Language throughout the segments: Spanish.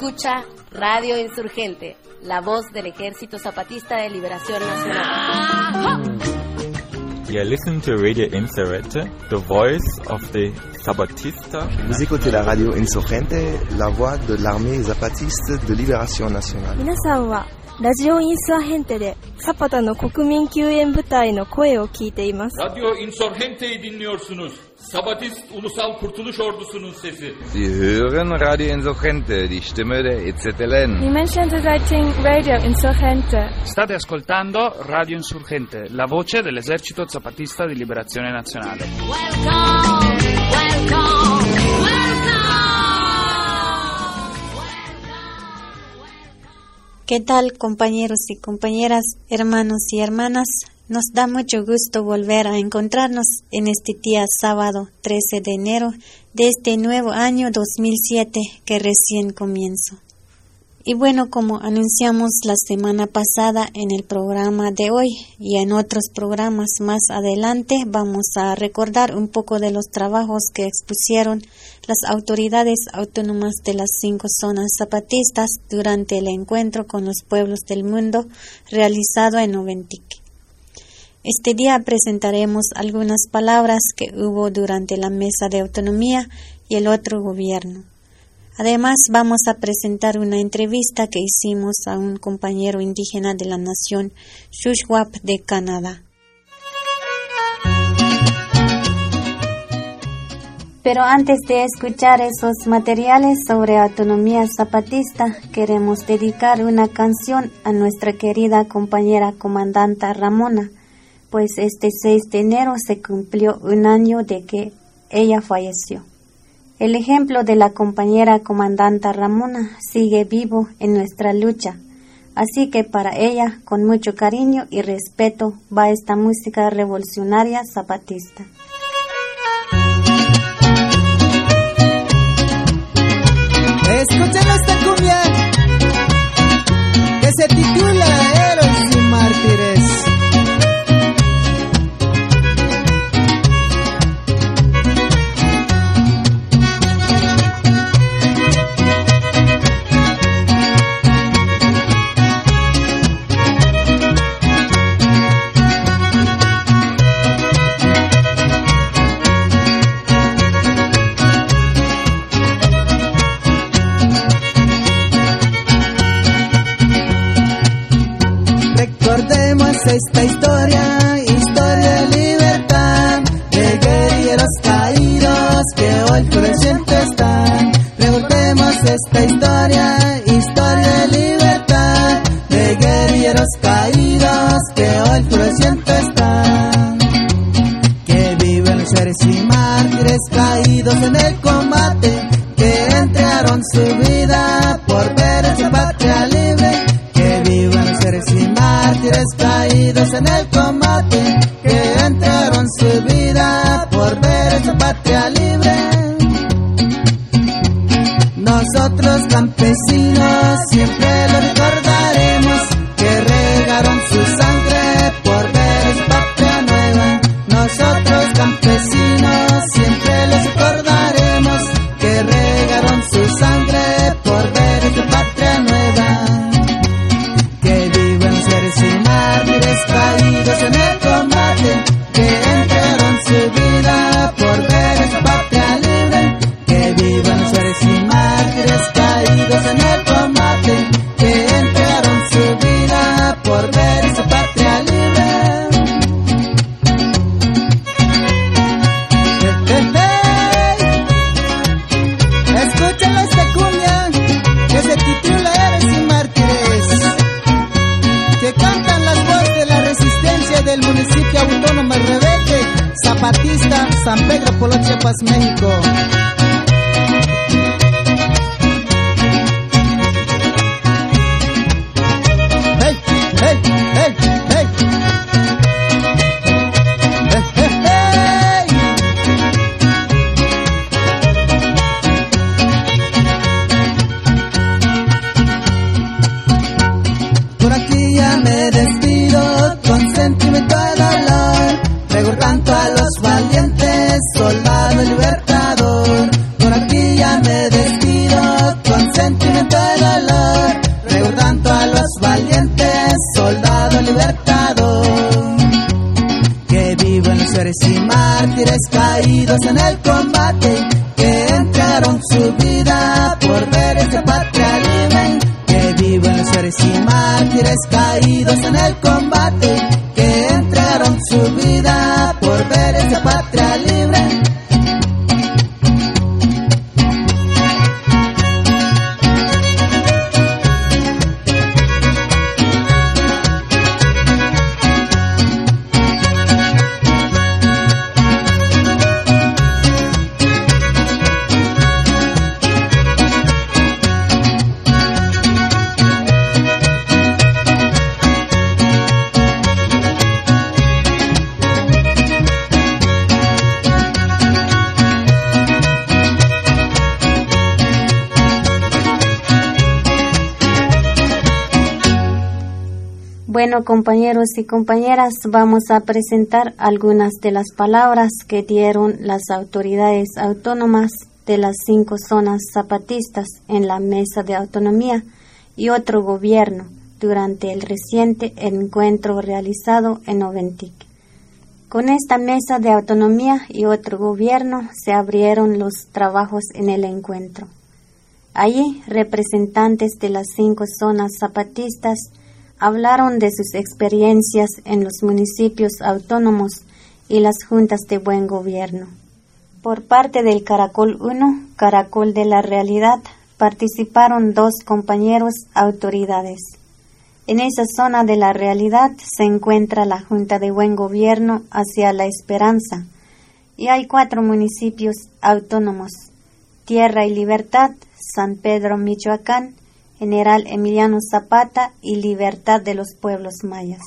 escucha Radio Insurgente, la voz del Ejército Zapatista de Liberación Nacional. You listen to Radio Insurgente, the voice of the Zapatista. Vous écoutez la radio Insurgente, la voix de l'armée zapatiste de libération nationale. 皆さんはラジオインサーヘンテでサパタの国民救援部隊の声を聞いています。 Radyo Insurgente'yi dinliyorsunuz. Sabatist Ulusal Kurtuluş Ordusu'nun sesi. Sie hören Radio Insurgente, die Stimme der EZLN. Dimension Deserting Radio Insurgente. State ascoltando Radio Insurgente, la voce dell'esercito zapatista di liberazione nazionale. Welcome, welcome, ¿Qué tal compañeros y compañeras, hermanos y hermanas? Nos da mucho gusto volver a encontrarnos en este día sábado 13 de enero de este nuevo año 2007 que recién comienza. Y bueno, como anunciamos la semana pasada en el programa de hoy y en otros programas más adelante, vamos a recordar un poco de los trabajos que expusieron las autoridades autónomas de las cinco zonas zapatistas durante el encuentro con los pueblos del mundo realizado en Noventique. Este día presentaremos algunas palabras que hubo durante la mesa de autonomía y el otro gobierno. Además, vamos a presentar una entrevista que hicimos a un compañero indígena de la nación Shuswap de Canadá. Pero antes de escuchar esos materiales sobre autonomía zapatista, queremos dedicar una canción a nuestra querida compañera comandanta Ramona, pues este 6 de enero se cumplió un año de que ella falleció. El ejemplo de la compañera comandanta Ramona sigue vivo en nuestra lucha, así que para ella, con mucho cariño y respeto, va esta música revolucionaria zapatista. Escuchen esta cumbia que se titula del municipio autónomo rebelde Zapatista San Pedro Polo Chiapas, México. Compañeros y compañeras, vamos a presentar algunas de las palabras que dieron las autoridades autónomas de las cinco zonas zapatistas en la Mesa de Autonomía y otro gobierno durante el reciente encuentro realizado en Oventic. Con esta Mesa de Autonomía y otro gobierno se abrieron los trabajos en el encuentro. Allí, representantes de las cinco zonas zapatistas hablaron de sus experiencias en los municipios autónomos y las juntas de buen gobierno. Por parte del Caracol 1, Caracol de la Realidad, participaron dos compañeros autoridades. En esa zona de la realidad se encuentra la Junta de Buen Gobierno hacia la Esperanza y hay cuatro municipios autónomos, Tierra y Libertad, San Pedro, Michoacán, General Emiliano Zapata y Libertad de los Pueblos Mayas.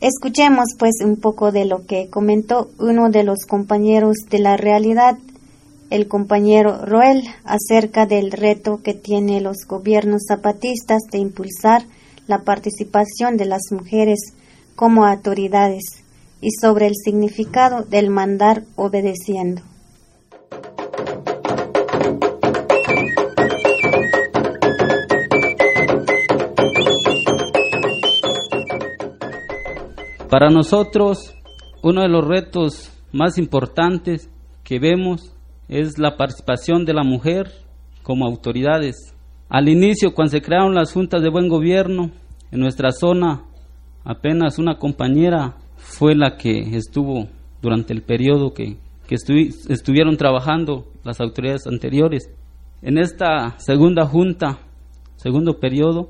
Escuchemos pues un poco de lo que comentó uno de los compañeros de la realidad, el compañero Roel, acerca del reto que tienen los gobiernos zapatistas de impulsar la participación de las mujeres como autoridades y sobre el significado del mandar obedeciendo. Para nosotros, uno de los retos más importantes que vemos es la participación de la mujer como autoridades. Al inicio, cuando se crearon las juntas de buen gobierno, en nuestra zona apenas una compañera fue la que estuvo durante el periodo que, que estuvieron trabajando las autoridades anteriores. En esta segunda junta, segundo periodo,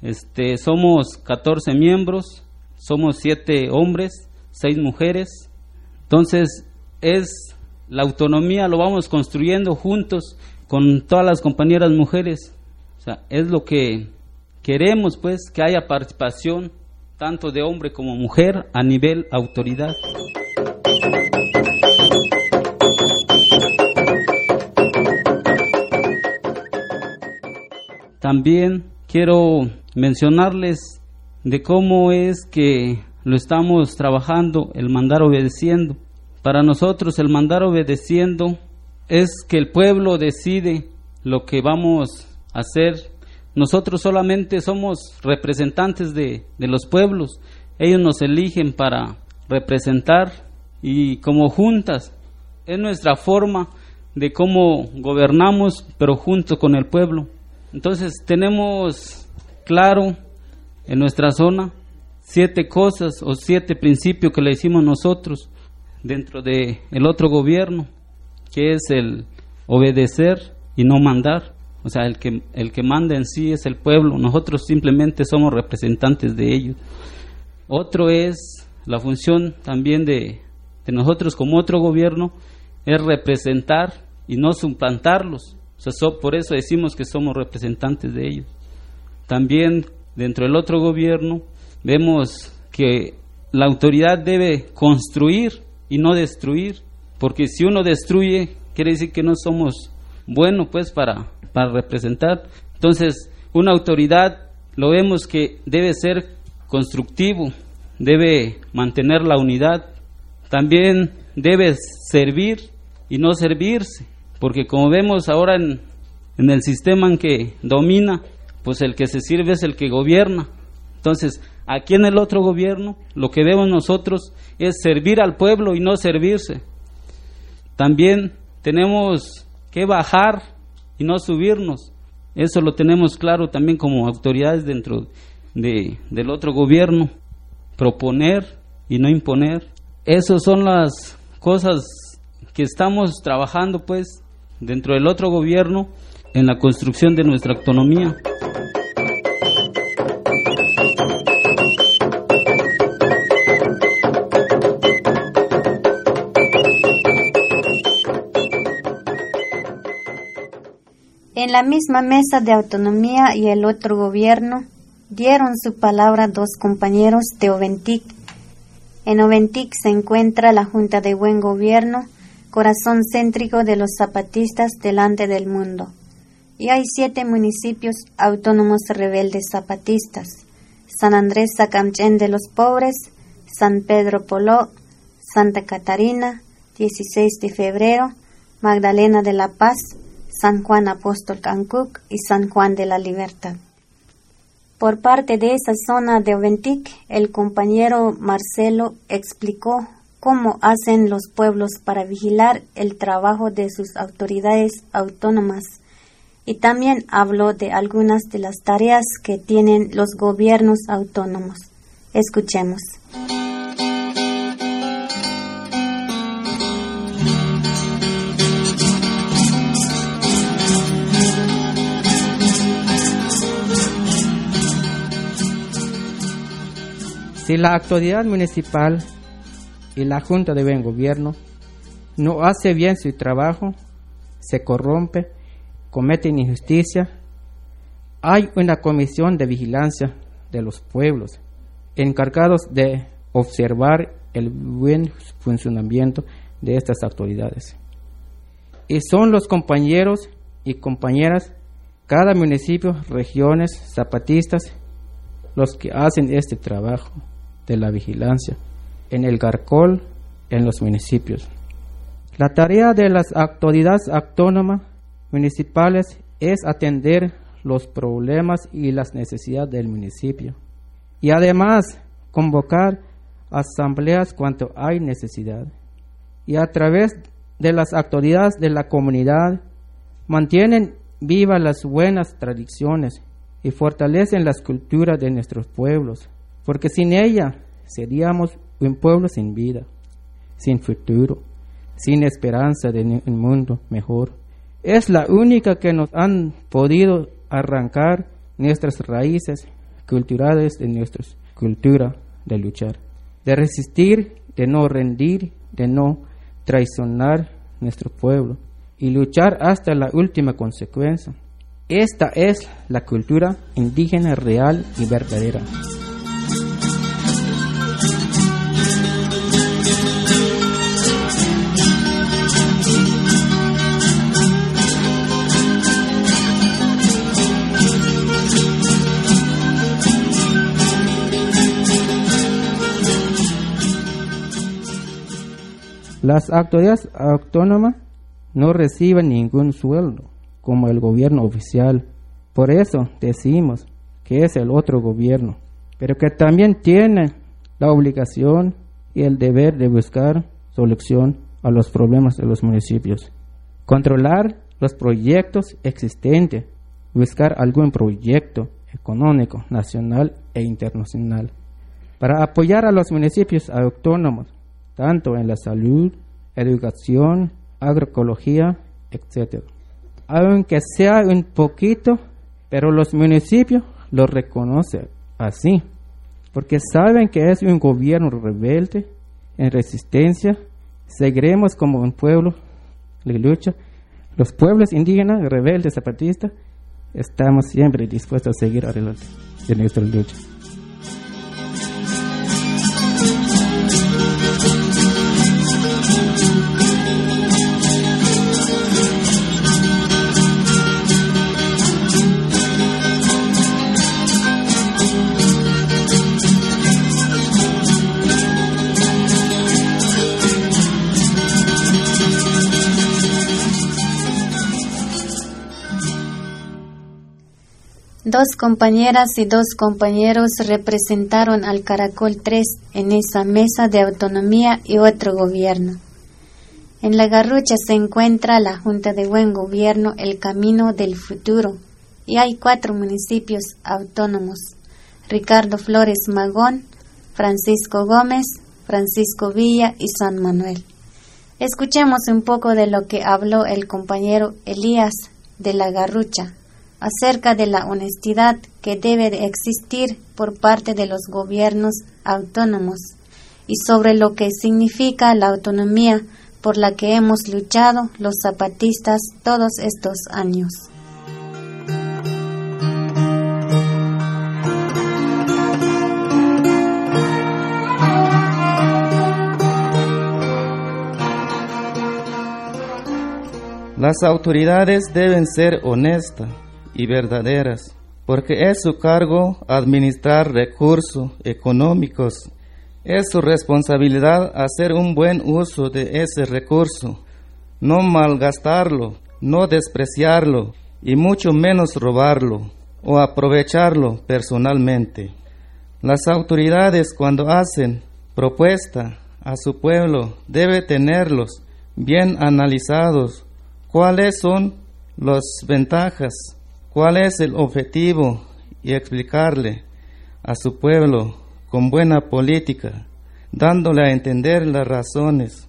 este, somos 14 miembros, somos siete hombres, seis mujeres. Entonces es la autonomía, lo vamos construyendo juntos con todas las compañeras mujeres. O sea, es lo que queremos, pues, que haya participación tanto de hombre como mujer a nivel autoridad. También quiero mencionarles de cómo es que lo estamos trabajando, el mandar obedeciendo. Para nosotros el mandar obedeciendo es que el pueblo decide lo que vamos a hacer. Nosotros solamente somos representantes de, de los pueblos. Ellos nos eligen para representar y como juntas es nuestra forma de cómo gobernamos, pero junto con el pueblo. Entonces tenemos claro en nuestra zona siete cosas o siete principios que le hicimos nosotros dentro de el otro gobierno, que es el obedecer y no mandar. O sea, el que, el que manda en sí es el pueblo, nosotros simplemente somos representantes de ellos. Otro es la función también de, de nosotros como otro gobierno, es representar y no suplantarlos. O sea, por eso decimos que somos representantes de ellos. También dentro del otro gobierno, vemos que la autoridad debe construir y no destruir, porque si uno destruye, quiere decir que no somos buenos pues para, para representar. Entonces, una autoridad lo vemos que debe ser constructivo, debe mantener la unidad, también debe servir y no servirse, porque como vemos ahora en, en el sistema en que domina, pues el que se sirve es el que gobierna. Entonces, aquí en el otro gobierno, lo que vemos nosotros es servir al pueblo y no servirse. también tenemos que bajar y no subirnos. Eso lo tenemos claro también como autoridades dentro de, del otro gobierno. Proponer y no imponer. Esas son las cosas que estamos trabajando pues dentro del otro gobierno en la construcción de nuestra autonomía. En la misma mesa de autonomía y el otro gobierno dieron su palabra dos compañeros de Oventic. En Oventic se encuentra la Junta de Buen Gobierno, corazón céntrico de los zapatistas delante del mundo. Y hay siete municipios autónomos rebeldes zapatistas. San Andrés Sacamchen de los Pobres, San Pedro Poló, Santa Catarina, 16 de febrero, Magdalena de la Paz, San Juan Apóstol Cancuc y San Juan de la Libertad. Por parte de esa zona de Oventic, el compañero Marcelo explicó cómo hacen los pueblos para vigilar el trabajo de sus autoridades autónomas y también habló de algunas de las tareas que tienen los gobiernos autónomos. Escuchemos. Si la autoridad municipal y la Junta de Buen Gobierno no hace bien su trabajo, se corrompe, cometen injusticia, hay una comisión de vigilancia de los pueblos encargados de observar el buen funcionamiento de estas autoridades. Y son los compañeros y compañeras, cada municipio, regiones, zapatistas, los que hacen este trabajo de la vigilancia en el Garcol, en los municipios. La tarea de las autoridades autónomas municipales es atender los problemas y las necesidades del municipio y además convocar asambleas cuando hay necesidad y a través de las autoridades de la comunidad mantienen vivas las buenas tradiciones y fortalecen las culturas de nuestros pueblos porque sin ella seríamos un pueblo sin vida, sin futuro, sin esperanza de un mundo mejor. Es la única que nos han podido arrancar nuestras raíces culturales de nuestra cultura de luchar, de resistir, de no rendir, de no traicionar nuestro pueblo y luchar hasta la última consecuencia. Esta es la cultura indígena real y verdadera. Las autoridades autónomas no reciben ningún sueldo como el gobierno oficial. Por eso decimos que es el otro gobierno, pero que también tiene la obligación y el deber de buscar solución a los problemas de los municipios. Controlar los proyectos existentes, buscar algún proyecto económico nacional e internacional para apoyar a los municipios autónomos tanto en la salud, educación, agroecología, etc. Aunque sea un poquito, pero los municipios lo reconocen así, porque saben que es un gobierno rebelde, en resistencia, seguiremos como un pueblo de lucha. Los pueblos indígenas, rebeldes, zapatistas, estamos siempre dispuestos a seguir adelante en nuestra lucha. Dos compañeras y dos compañeros representaron al Caracol 3 en esa mesa de autonomía y otro gobierno. En la Garrucha se encuentra la Junta de Buen Gobierno El Camino del Futuro y hay cuatro municipios autónomos. Ricardo Flores Magón, Francisco Gómez, Francisco Villa y San Manuel. Escuchemos un poco de lo que habló el compañero Elías de la Garrucha acerca de la honestidad que debe de existir por parte de los gobiernos autónomos y sobre lo que significa la autonomía por la que hemos luchado los zapatistas todos estos años. Las autoridades deben ser honestas y verdaderas, porque es su cargo administrar recursos económicos. Es su responsabilidad hacer un buen uso de ese recurso, no malgastarlo, no despreciarlo y mucho menos robarlo o aprovecharlo personalmente. Las autoridades cuando hacen propuesta a su pueblo debe tenerlos bien analizados cuáles son las ventajas, cuál es el objetivo y explicarle a su pueblo con buena política, dándole a entender las razones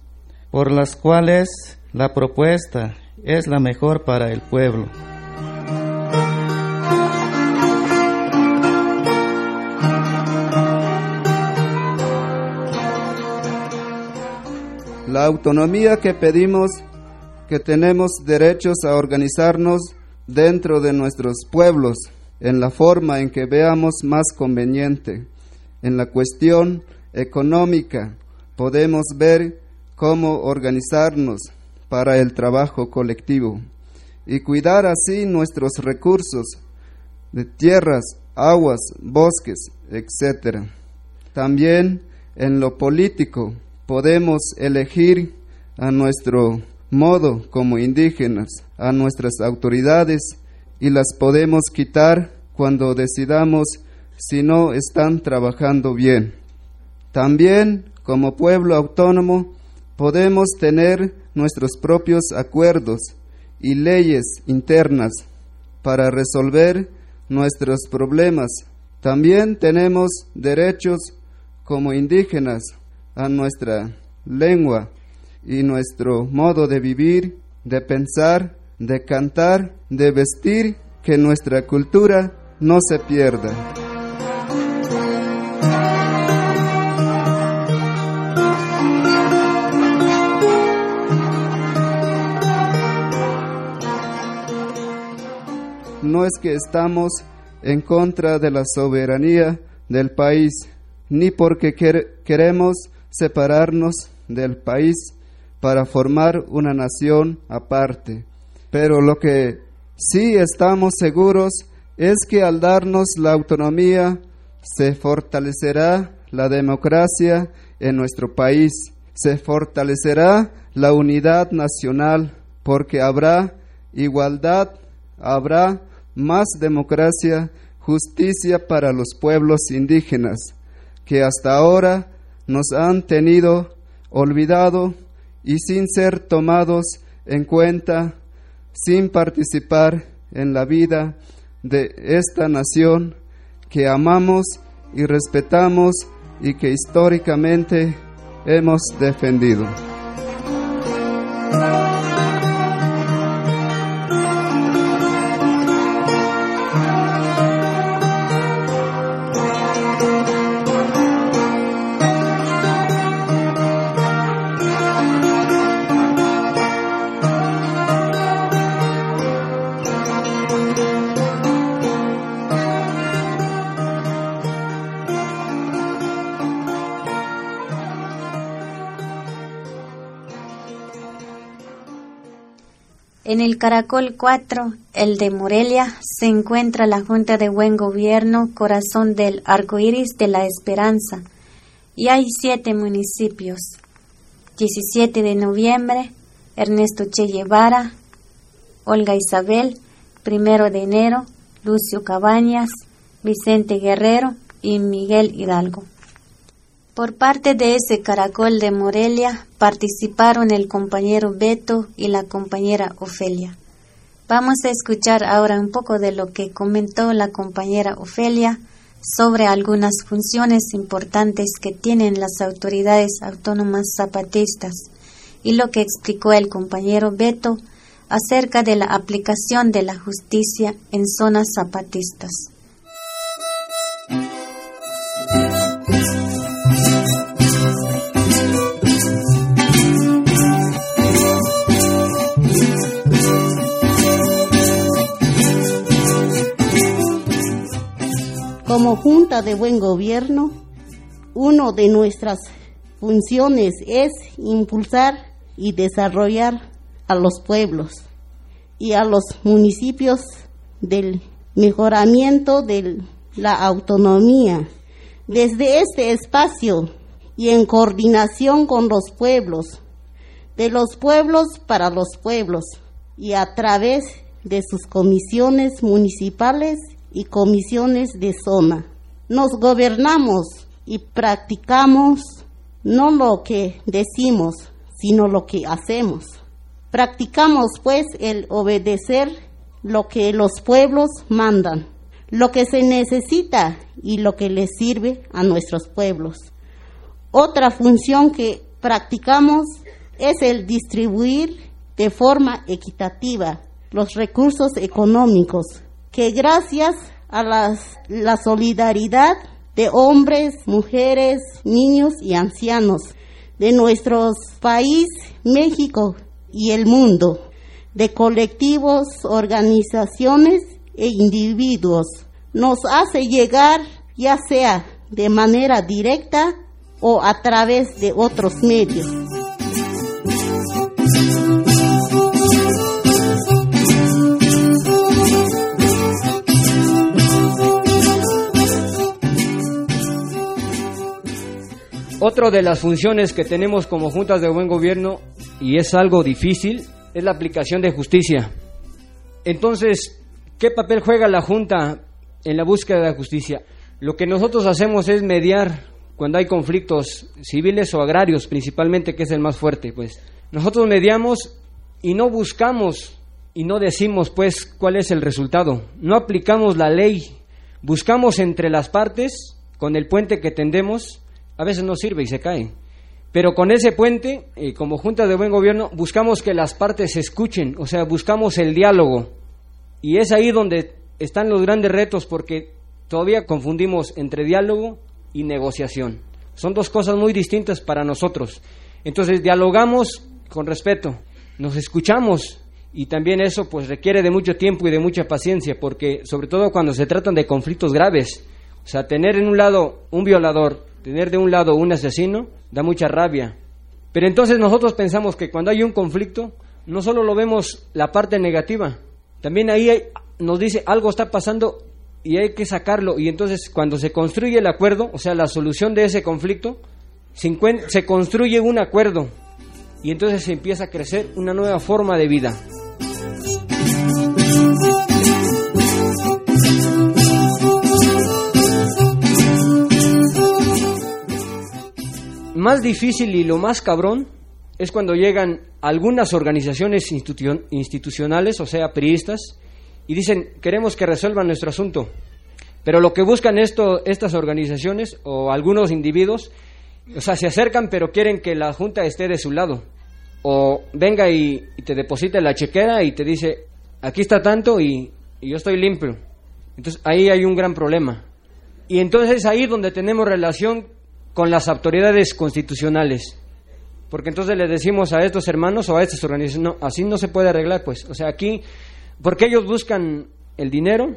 por las cuales la propuesta es la mejor para el pueblo. La autonomía que pedimos que tenemos derechos a organizarnos dentro de nuestros pueblos en la forma en que veamos más conveniente. En la cuestión económica podemos ver cómo organizarnos para el trabajo colectivo y cuidar así nuestros recursos de tierras, aguas, bosques, etc. También en lo político podemos elegir a nuestro modo como indígenas a nuestras autoridades y las podemos quitar cuando decidamos si no están trabajando bien. También como pueblo autónomo podemos tener nuestros propios acuerdos y leyes internas para resolver nuestros problemas. También tenemos derechos como indígenas a nuestra lengua y nuestro modo de vivir, de pensar, de cantar, de vestir, que nuestra cultura no se pierda. No es que estamos en contra de la soberanía del país, ni porque queremos separarnos del país, para formar una nación aparte. Pero lo que sí estamos seguros es que al darnos la autonomía se fortalecerá la democracia en nuestro país, se fortalecerá la unidad nacional, porque habrá igualdad, habrá más democracia, justicia para los pueblos indígenas, que hasta ahora nos han tenido olvidado y sin ser tomados en cuenta, sin participar en la vida de esta nación que amamos y respetamos y que históricamente hemos defendido. Caracol 4, el de Morelia, se encuentra la Junta de Buen Gobierno Corazón del Arcoíris de la Esperanza y hay siete municipios. 17 de noviembre, Ernesto Che Guevara, Olga Isabel, primero de enero, Lucio Cabañas, Vicente Guerrero y Miguel Hidalgo. Por parte de ese caracol de Morelia participaron el compañero Beto y la compañera Ofelia. Vamos a escuchar ahora un poco de lo que comentó la compañera Ofelia sobre algunas funciones importantes que tienen las autoridades autónomas zapatistas y lo que explicó el compañero Beto acerca de la aplicación de la justicia en zonas zapatistas. Como Junta de Buen Gobierno, una de nuestras funciones es impulsar y desarrollar a los pueblos y a los municipios del mejoramiento de la autonomía. Desde este espacio y en coordinación con los pueblos, de los pueblos para los pueblos y a través de sus comisiones municipales y comisiones de zona. Nos gobernamos y practicamos no lo que decimos, sino lo que hacemos. Practicamos pues el obedecer lo que los pueblos mandan, lo que se necesita y lo que les sirve a nuestros pueblos. Otra función que practicamos es el distribuir de forma equitativa los recursos económicos que gracias a la solidaridad de hombres, mujeres, niños y ancianos de nuestro país, México, y el mundo, de colectivos, organizaciones e individuos. Nos hace llegar ya sea de manera directa o a través de otros medios. Otra de las funciones que tenemos como juntas de buen gobierno, y es algo difícil, es la aplicación de justicia. Entonces, ¿qué papel juega la Junta en la búsqueda de la justicia? Lo que nosotros hacemos es mediar cuando hay conflictos civiles o agrarios, principalmente, que es el más fuerte. Pues nosotros mediamos y no buscamos y no decimos, pues, cuál es el resultado. No aplicamos la ley, buscamos entre las partes, con el puente que tendemos, a veces no sirve y se cae. Pero con ese puente, eh, como Junta de Buen Gobierno, buscamos que las partes se escuchen, o sea, buscamos el diálogo. Y es ahí donde están los grandes retos, porque todavía confundimos entre diálogo y negociación. Son dos cosas muy distintas para nosotros. Entonces, dialogamos con respeto, nos escuchamos y también eso pues requiere de mucho tiempo y de mucha paciencia, porque sobre todo cuando se tratan de conflictos graves, o sea, tener en un lado un violador Tener de un lado un asesino da mucha rabia. Pero entonces nosotros pensamos que cuando hay un conflicto, no solo lo vemos la parte negativa, también ahí nos dice algo está pasando y hay que sacarlo. Y entonces cuando se construye el acuerdo, o sea, la solución de ese conflicto, se, se construye un acuerdo y entonces se empieza a crecer una nueva forma de vida. Más difícil y lo más cabrón es cuando llegan algunas organizaciones institucionales, o sea, priistas, y dicen, queremos que resuelvan nuestro asunto. Pero lo que buscan esto, estas organizaciones o algunos individuos, o sea, se acercan pero quieren que la Junta esté de su lado. O venga y, te deposite la chequera y te dice, aquí está tanto y, y yo estoy limpio. Entonces ahí hay un gran problema. Y entonces es ahí donde tenemos relación con las autoridades constitucionales. Porque entonces le decimos a estos hermanos o a estas organizaciones, no, así no se puede arreglar, pues. O sea, aquí, porque ellos buscan el dinero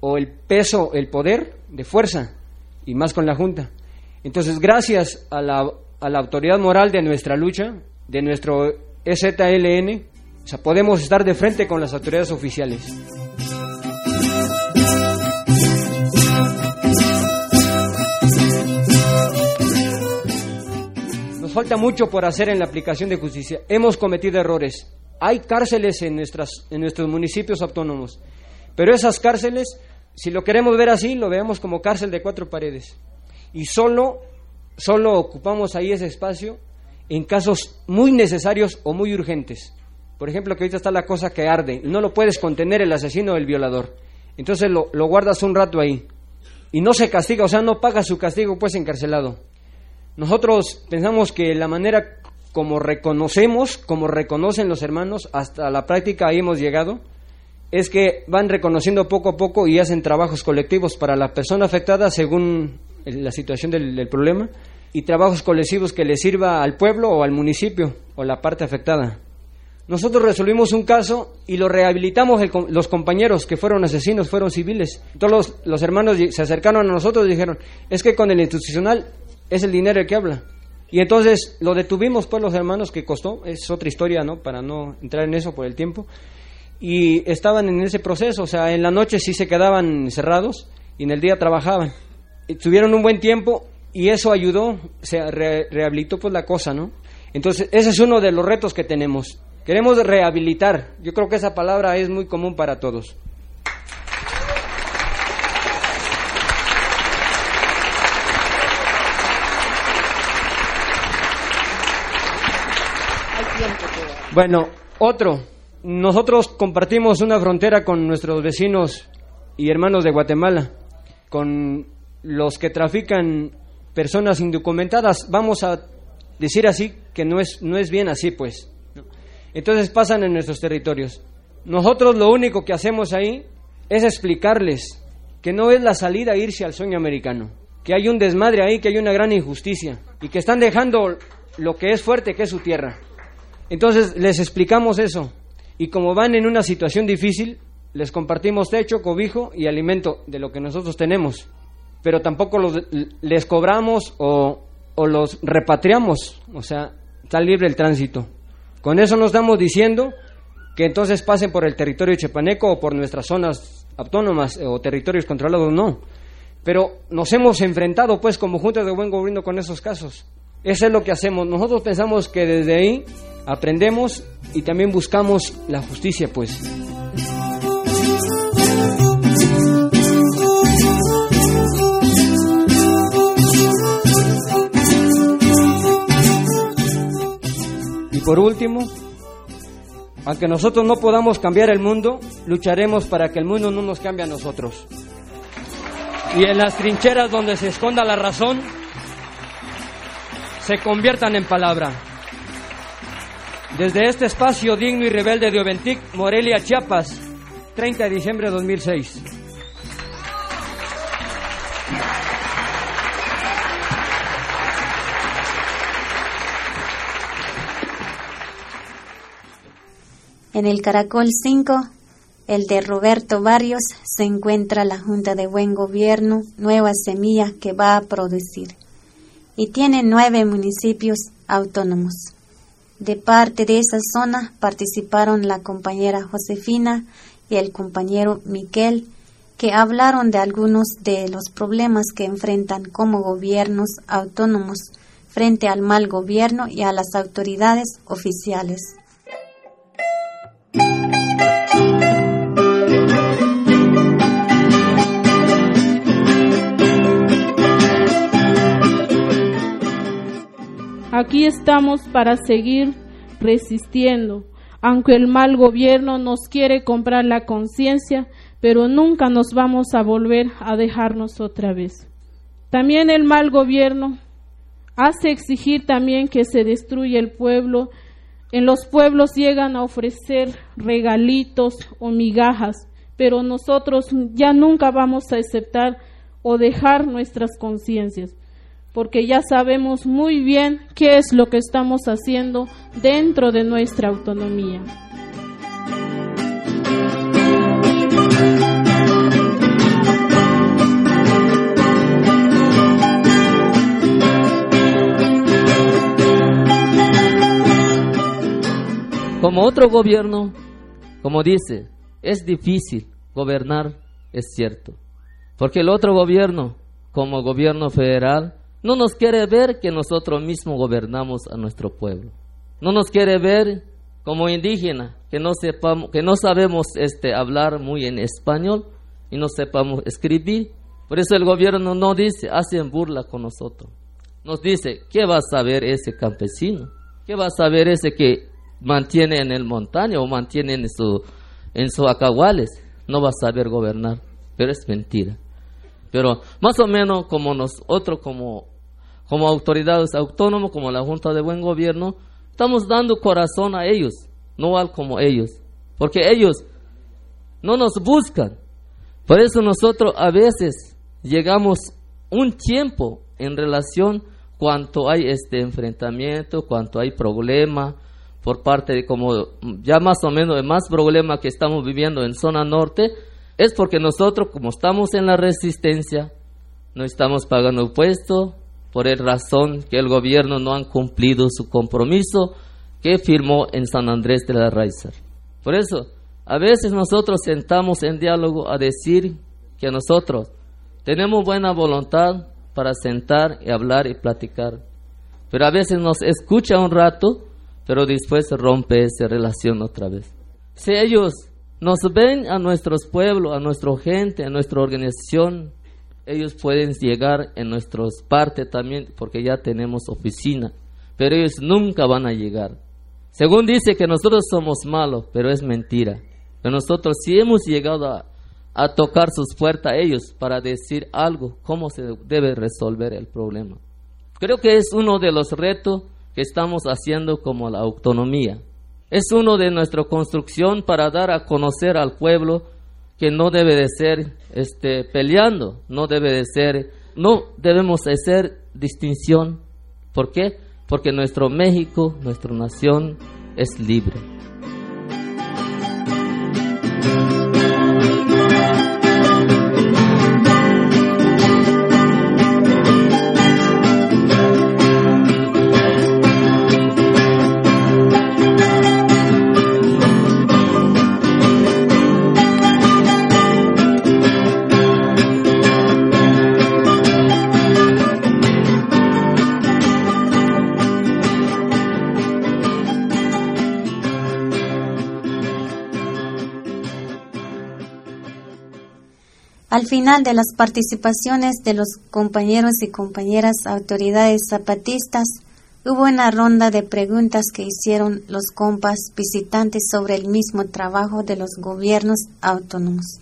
o el peso, el poder de fuerza, y más con la Junta. Entonces, gracias a la, a la autoridad moral de nuestra lucha, de nuestro EZLN, o sea, podemos estar de frente con las autoridades oficiales. Falta mucho por hacer en la aplicación de justicia. Hemos cometido errores. Hay cárceles en, nuestras, en nuestros municipios autónomos. Pero esas cárceles, si lo queremos ver así, lo veamos como cárcel de cuatro paredes. Y solo solo ocupamos ahí ese espacio en casos muy necesarios o muy urgentes. Por ejemplo, que ahorita está la cosa que arde, no lo puedes contener el asesino o el violador. Entonces lo, lo guardas un rato ahí. Y no se castiga, o sea, no paga su castigo pues encarcelado. Nosotros pensamos que la manera como reconocemos, como reconocen los hermanos, hasta la práctica ahí hemos llegado, es que van reconociendo poco a poco y hacen trabajos colectivos para la persona afectada según la situación del, problema y trabajos colectivos que le sirva al pueblo o al municipio o la parte afectada. Nosotros resolvimos un caso y lo rehabilitamos el, los compañeros que fueron asesinos, fueron civiles. Todos los, hermanos se acercaron a nosotros y dijeron, es que con el institucional es el dinero el que habla. Y entonces lo detuvimos pues los hermanos que costó, es otra historia, ¿no? Para no entrar en eso por el tiempo. Y estaban en ese proceso, o sea, en la noche sí se quedaban cerrados y en el día trabajaban. Y tuvieron un buen tiempo y eso ayudó, se re rehabilitó pues la cosa, ¿no? Entonces, ese es uno de los retos que tenemos. Queremos rehabilitar. Yo creo que esa palabra es muy común para todos. Bueno, otro. Nosotros compartimos una frontera con nuestros vecinos y hermanos de Guatemala, con los que trafican personas indocumentadas. Vamos a decir así que no es, no es bien así, pues. Entonces pasan en nuestros territorios. Nosotros lo único que hacemos ahí es explicarles que no es la salida irse al sueño americano, que hay un desmadre ahí, que hay una gran injusticia y que están dejando lo que es fuerte, que es su tierra. Entonces les explicamos eso y como van en una situación difícil, les compartimos techo, cobijo y alimento de lo que nosotros tenemos, pero tampoco los, les cobramos o, los repatriamos, o sea, está libre el tránsito. Con eso no estamos diciendo que entonces pasen por el territorio chepaneco o por nuestras zonas autónomas o territorios controlados, no. Pero nos hemos enfrentado pues como Junta de Buen Gobierno con esos casos. Eso es lo que hacemos. Nosotros pensamos que desde ahí aprendemos y también buscamos la justicia, pues. Y por último, aunque nosotros no podamos cambiar el mundo, lucharemos para que el mundo no nos cambie a nosotros. Y en las trincheras donde se esconda la razón, se conviertan en palabra. Desde este espacio digno y rebelde de Oventic, Morelia, Chiapas, 30 de diciembre de 2006. En el Caracol 5, el de Roberto Barrios, se encuentra la Junta de Buen Gobierno, nueva semilla que va a producir. Y tiene nueve municipios autónomos. De parte de esa zona participaron la compañera Josefina y el compañero Miquel, que hablaron de algunos de los problemas que enfrentan como gobiernos autónomos frente al mal gobierno y a las autoridades oficiales. Aquí estamos para seguir resistiendo, aunque el mal gobierno nos quiere comprar la conciencia, pero nunca nos vamos a volver a dejarnos otra vez. También el mal gobierno hace exigir también que se destruya el pueblo. En los pueblos llegan a ofrecer regalitos o migajas, pero nosotros ya nunca vamos a aceptar o dejar nuestras conciencias porque ya sabemos muy bien qué es lo que estamos haciendo dentro de nuestra autonomía. Como otro gobierno, como dice, es difícil gobernar, es cierto, porque el otro gobierno, como gobierno federal, no nos quiere ver que nosotros mismos gobernamos a nuestro pueblo. No nos quiere ver como indígena, que no sepamos, que no sabemos este hablar muy en español y no sepamos escribir. Por eso el gobierno no dice, hacen burla con nosotros. nos dice, ¿qué va a saber ese campesino? ¿Qué va a saber ese que mantiene en el montaña o mantiene en su en sus acahuales? No va a saber gobernar, pero es mentira. Pero más o menos como nosotros como como autoridades autónomas, como la Junta de Buen Gobierno, estamos dando corazón a ellos, no al como ellos, porque ellos no nos buscan. Por eso nosotros a veces llegamos un tiempo en relación cuanto hay este enfrentamiento, cuanto hay problema por parte de como ya más o menos el más problema que estamos viviendo en zona norte es porque nosotros como estamos en la resistencia no estamos pagando impuestos por el razón que el gobierno no han cumplido su compromiso que firmó en San Andrés de la Raizar. Por eso, a veces nosotros sentamos en diálogo a decir que nosotros tenemos buena voluntad para sentar y hablar y platicar, pero a veces nos escucha un rato, pero después rompe esa relación otra vez. Si ellos nos ven a nuestros pueblos, a nuestra gente, a nuestra organización, ellos pueden llegar en nuestras partes también porque ya tenemos oficina, pero ellos nunca van a llegar. Según dice que nosotros somos malos, pero es mentira. Pero nosotros sí hemos llegado a, a tocar sus puertas a ellos para decir algo, cómo se debe resolver el problema. Creo que es uno de los retos que estamos haciendo como la autonomía. Es uno de nuestra construcción para dar a conocer al pueblo que no debe de ser este, peleando, no debe de ser, no debemos hacer distinción. ¿Por qué? Porque nuestro México, nuestra nación es libre. Al final de las participaciones de los compañeros y compañeras autoridades zapatistas, hubo una ronda de preguntas que hicieron los compas visitantes sobre el mismo trabajo de los gobiernos autónomos.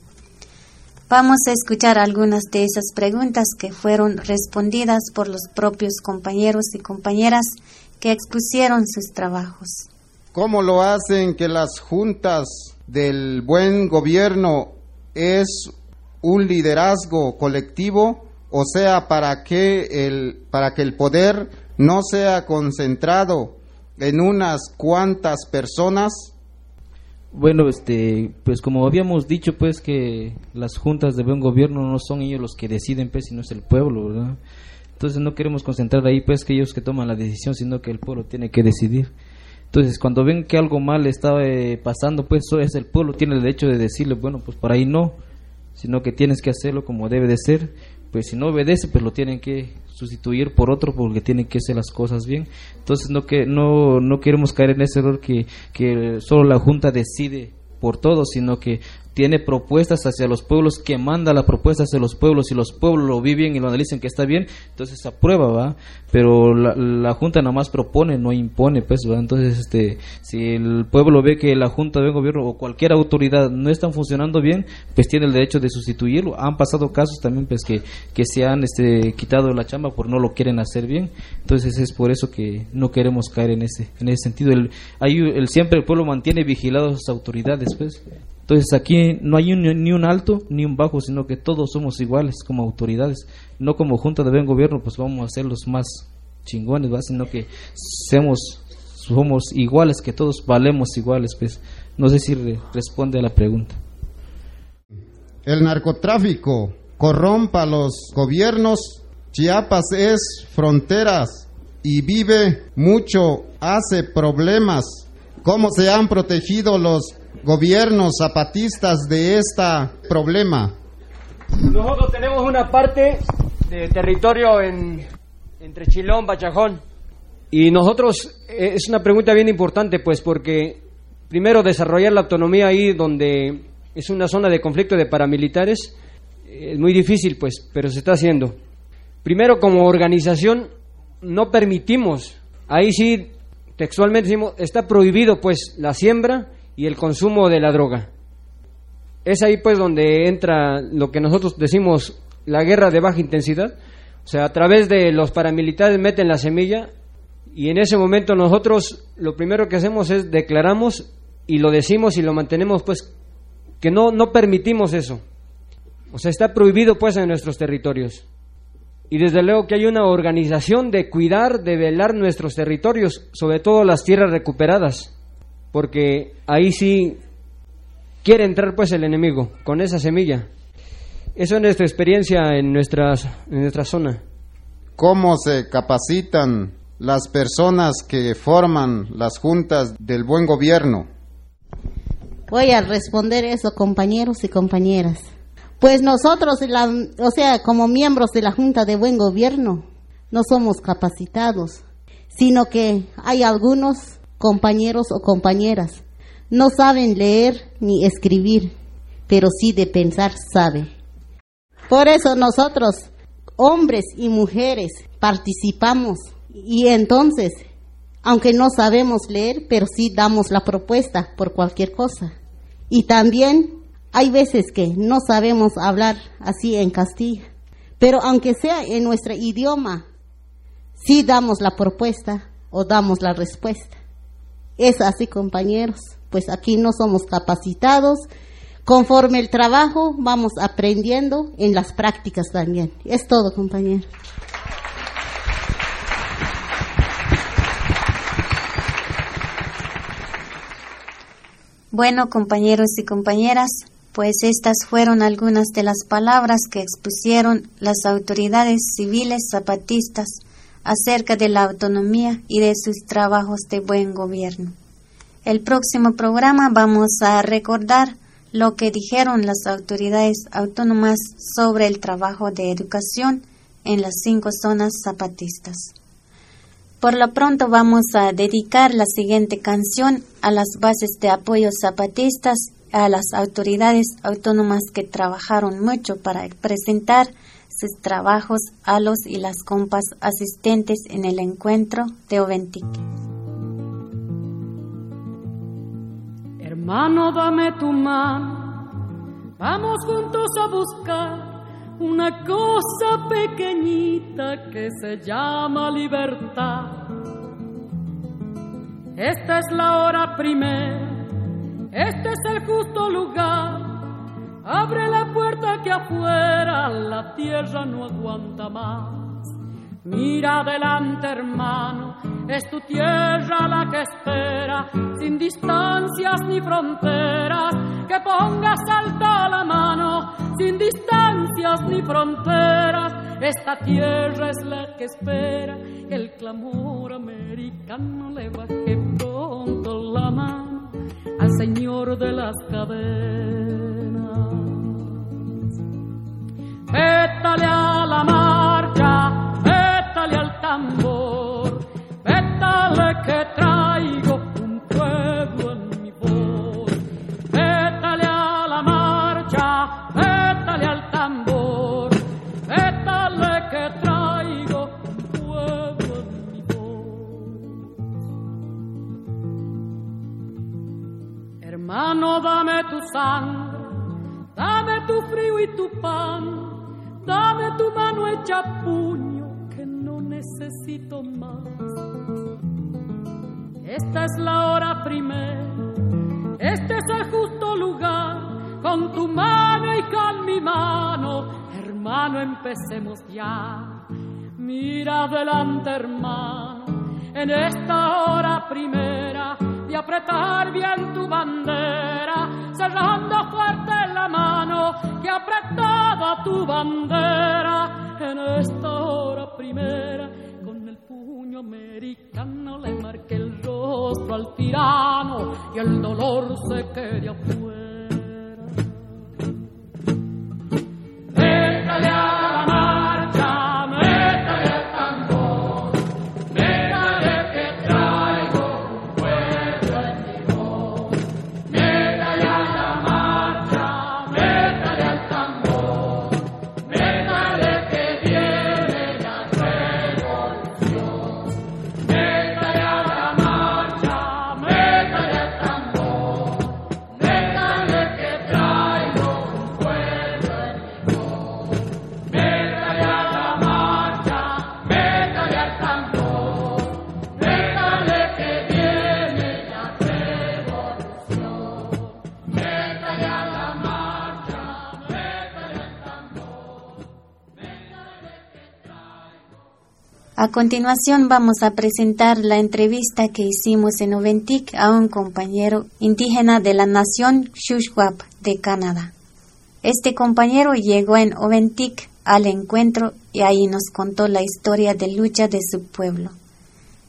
Vamos a escuchar algunas de esas preguntas que fueron respondidas por los propios compañeros y compañeras que expusieron sus trabajos. ¿Cómo lo hacen que las juntas del buen gobierno es un liderazgo colectivo, o sea, para que el, para que el poder no sea concentrado en unas cuantas personas? Bueno, este, pues como habíamos dicho, pues que las juntas de buen gobierno no son ellos los que deciden, pues, sino es el pueblo, ¿verdad? Entonces no queremos concentrar ahí, pues, que ellos que toman la decisión, sino que el pueblo tiene que decidir. Entonces, cuando ven que algo mal está eh, pasando, pues eso es el pueblo, tiene el derecho de decirle, bueno, pues por ahí no, sino que tienes que hacerlo como debe de ser. Pues si no obedece, pues lo tienen que sustituir por otro porque tienen que hacer las cosas bien. Entonces no que no no queremos caer en ese error que que solo la junta decide por todo, sino que tiene propuestas hacia los pueblos, que manda la propuesta hacia los pueblos y los pueblos lo viven y lo analizan que está bien, entonces se aprueba, ¿va? Pero la, la Junta nada más propone, no impone, pues, ¿va? Entonces, este, si el pueblo ve que la Junta de Gobierno o cualquier autoridad no están funcionando bien, pues tiene el derecho de sustituirlo. Han pasado casos también, pues, que, que se han este, quitado la chamba por no lo quieren hacer bien. Entonces, es por eso que no queremos caer en ese, en ese sentido. El, hay, el, siempre el pueblo mantiene vigilados a sus autoridades, pues. Entonces aquí no hay un, ni un alto ni un bajo, sino que todos somos iguales como autoridades, no como junta de buen gobierno, pues vamos a ser los más chingones, ¿va? sino que somos, somos iguales, que todos valemos iguales, pues no sé si re, responde a la pregunta. El narcotráfico corrompa los gobiernos, Chiapas es fronteras y vive mucho, hace problemas. ¿Cómo se han protegido los gobiernos zapatistas de este problema? Nosotros tenemos una parte de territorio en, entre Chilón, Bachajón. Y nosotros, es una pregunta bien importante, pues, porque primero desarrollar la autonomía ahí donde es una zona de conflicto de paramilitares es muy difícil, pues, pero se está haciendo. Primero, como organización, no permitimos, ahí sí textualmente decimos, está prohibido pues la siembra y el consumo de la droga. Es ahí pues donde entra lo que nosotros decimos la guerra de baja intensidad. O sea, a través de los paramilitares meten la semilla y en ese momento nosotros lo primero que hacemos es declaramos y lo decimos y lo mantenemos pues que no, no permitimos eso. O sea, está prohibido pues en nuestros territorios. Y desde luego que hay una organización de cuidar, de velar nuestros territorios, sobre todo las tierras recuperadas, porque ahí sí quiere entrar pues el enemigo con esa semilla. Eso es nuestra experiencia en, nuestras, en nuestra zona. ¿Cómo se capacitan las personas que forman las juntas del buen gobierno? Voy a responder eso, compañeros y compañeras. Pues nosotros, la, o sea, como miembros de la Junta de Buen Gobierno, no somos capacitados, sino que hay algunos compañeros o compañeras no saben leer ni escribir, pero sí de pensar sabe. Por eso nosotros, hombres y mujeres, participamos y entonces, aunque no sabemos leer, pero sí damos la propuesta por cualquier cosa. Y también hay veces que no sabemos hablar así en Castilla, pero aunque sea en nuestro idioma, sí damos la propuesta o damos la respuesta. Es así, compañeros, pues aquí no somos capacitados. Conforme el trabajo, vamos aprendiendo en las prácticas también. Es todo, compañeros. Bueno, compañeros y compañeras, pues estas fueron algunas de las palabras que expusieron las autoridades civiles zapatistas acerca de la autonomía y de sus trabajos de buen gobierno. El próximo programa vamos a recordar lo que dijeron las autoridades autónomas sobre el trabajo de educación en las cinco zonas zapatistas. Por lo pronto vamos a dedicar la siguiente canción a las bases de apoyo zapatistas, a las autoridades autónomas que trabajaron mucho para presentar sus trabajos a los y las compas asistentes en el encuentro de Oventique. Hermano, dame tu mano, vamos juntos a buscar una cosa pequeñita que se llama libertad. Esta es la hora primera, este es el justo lugar. Abre la puerta que afuera la tierra no aguanta más. Mira adelante, hermano, es tu tierra la que espera, sin distancias ni fronteras, que pongas alta la mano, sin distancias ni fronteras. Esta tierra es la que espera que el clamor americano le baje pronto la mano al Señor de las cadenas. Vétale a la marcha vétale al tambor, vétale que traigo un pueblo en mi voz, vétale a la marcha, vétale al tambor, vétale que traigo un pueblo en mi voz. Hermano, dame tu sangre, dame tu frío y tu pan, dame tu mano hecha puño necesito más. Esta es la hora primera, este es el justo lugar, con tu mano y con mi mano, hermano, empecemos ya. Mira adelante, hermano, en esta hora primera apretar bien tu bandera, cerrando fuerte la mano que apretaba tu bandera en esta hora primera, con el puño americano le marqué el rostro al tirano y el dolor se quede afuera. Déjale continuación vamos a presentar la entrevista que hicimos en Oventic a un compañero indígena de la nación Shuswap de Canadá. Este compañero llegó en Oventic al encuentro y ahí nos contó la historia de lucha de su pueblo.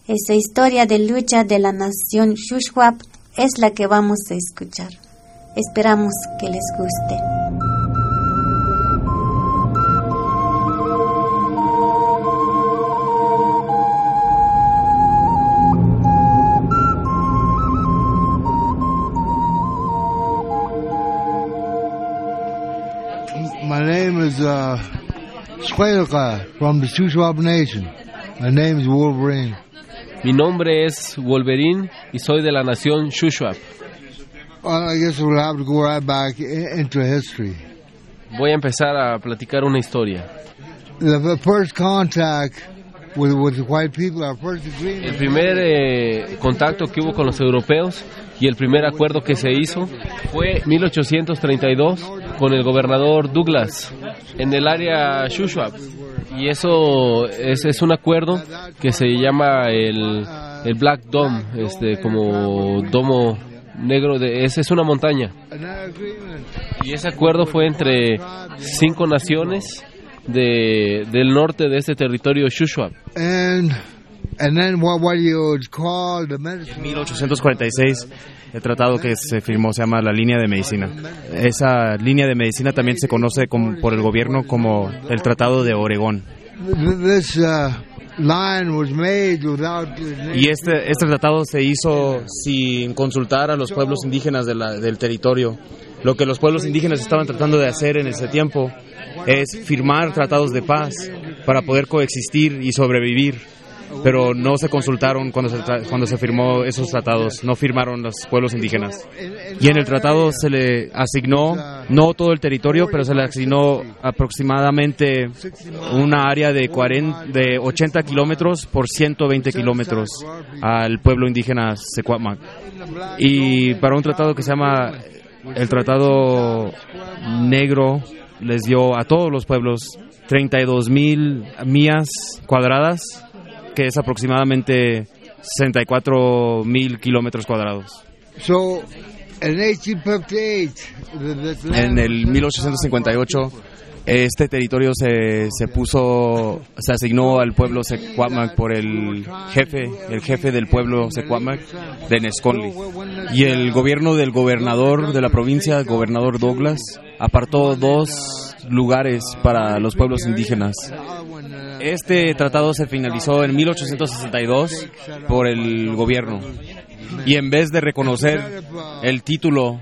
Esa historia de lucha de la nación Shuswap es la que vamos a escuchar. Esperamos que les guste. Is uh, Squelka from the Shuswap Nation. My name is Wolverine. Mi nombre es Wolverine y soy de la nación Shuswap. Well, I guess we'll have to go right back into history. Voy a empezar a platicar una historia. The, first contact with, with white people, our first agreement. El primer eh, contacto que hubo con los europeos y el primer acuerdo que se hizo fue 1832 con el gobernador Douglas en el área Shuswap. Y eso es, es un acuerdo que se llama el, el Black Dome, este, como domo negro, de, es, es una montaña. Y ese acuerdo fue entre cinco naciones de, del norte de este territorio Shuswap. And, and then what, what you would call the medicine. 1846, el tratado que se firmó se llama la línea de medicina. Esa línea de medicina también se conoce como- por el gobierno como el Tratado de Oregón. Y este, este tratado se hizo sin consultar a los pueblos indígenas de la- del territorio. Lo que los pueblos indígenas estaban tratando de hacer en ese tiempo es firmar tratados de paz para poder coexistir y sobrevivir. Pero no se consultaron cuando se, cuando se firmó esos tratados, no firmaron los pueblos indígenas. Y en el tratado se le asignó, no todo el territorio, pero se le asignó aproximadamente una área de, 40, de 80 kilómetros por 120 kilómetros al pueblo indígena Secuamac. Y para un tratado que se llama el Tratado Negro, les dio a todos los pueblos 32 mil millas cuadradas, que es aproximadamente 64 mil kilómetros cuadrados. So, in 1858, the, this land En el 1858 este territorio se, se puso, se asignó al pueblo Secuamac por el jefe, el jefe del pueblo Secuamac de Nesconli. Y el gobierno del gobernador de la provincia, el gobernador Douglas, apartó dos lugares para los pueblos indígenas. Este tratado se finalizó en 1862 por el gobierno. Y en vez de reconocer el título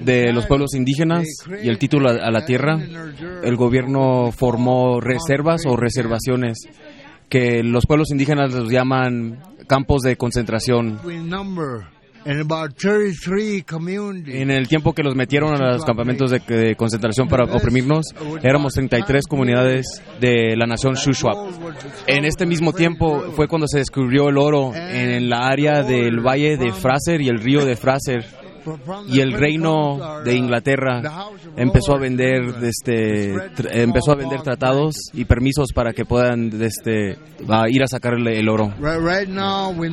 de los pueblos indígenas y el título a la tierra, el gobierno formó reservas o reservaciones que los pueblos indígenas los llaman campos de concentración. We number in about 33 communities. En el tiempo que los metieron a los campamentos de, de concentración para oprimirnos, éramos 33 comunidades de la nación Shuswap. En este mismo tiempo fue cuando se descubrió el oro en la área del valle de Fraser y el río de Fraser. Y el reino de Inglaterra empezó a vender este empezó a vender tratados y permisos para que puedan este a ir a sacarle el oro.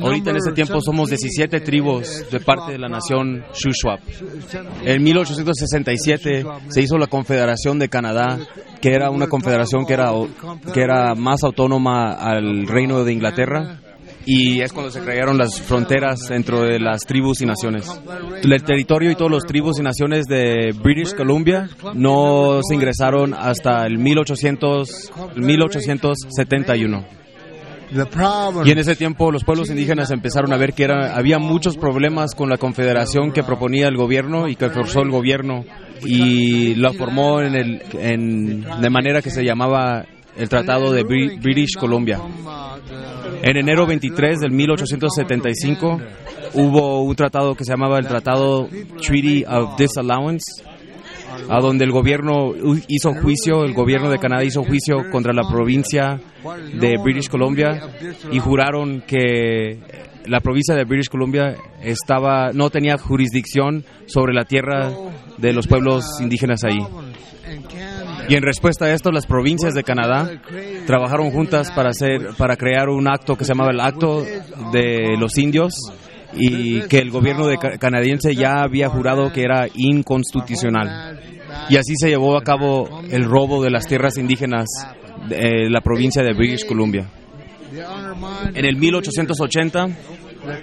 Ahorita en ese tiempo somos 17 tribus de parte de la nación Shuswap. En 1867 se hizo la Confederación de Canadá, que era una confederación que era, que era más autónoma al reino de Inglaterra. Y es cuando se crearon las fronteras dentro de las tribus y naciones. El territorio y todos los tribus y naciones de British Columbia no se ingresaron hasta el 1800, 1871. The problem Y en ese tiempo los pueblos indígenas empezaron a ver que era, había muchos problemas con la confederación que proponía el gobierno y que forzó el gobierno y la formó en el, en, de manera que se llamaba el Tratado de Bri- British Columbia. En enero 23 del 1875 hubo un tratado que se llamaba el Tratado Treaty of Disallowance, a donde el gobierno hizo juicio, el gobierno de Canadá hizo juicio contra la provincia de British Columbia y juraron que la provincia de British Columbia estaba no tenía jurisdicción sobre la tierra de los pueblos indígenas ahí. Y en respuesta a esto, las provincias de Canadá trabajaron juntas para hacer, para crear un acto que se llamaba el Acto de los Indios y que el gobierno de ca- canadiense ya había jurado que era inconstitucional. Y así se llevó a cabo el robo de las tierras indígenas de la provincia de British Columbia. En el 1880,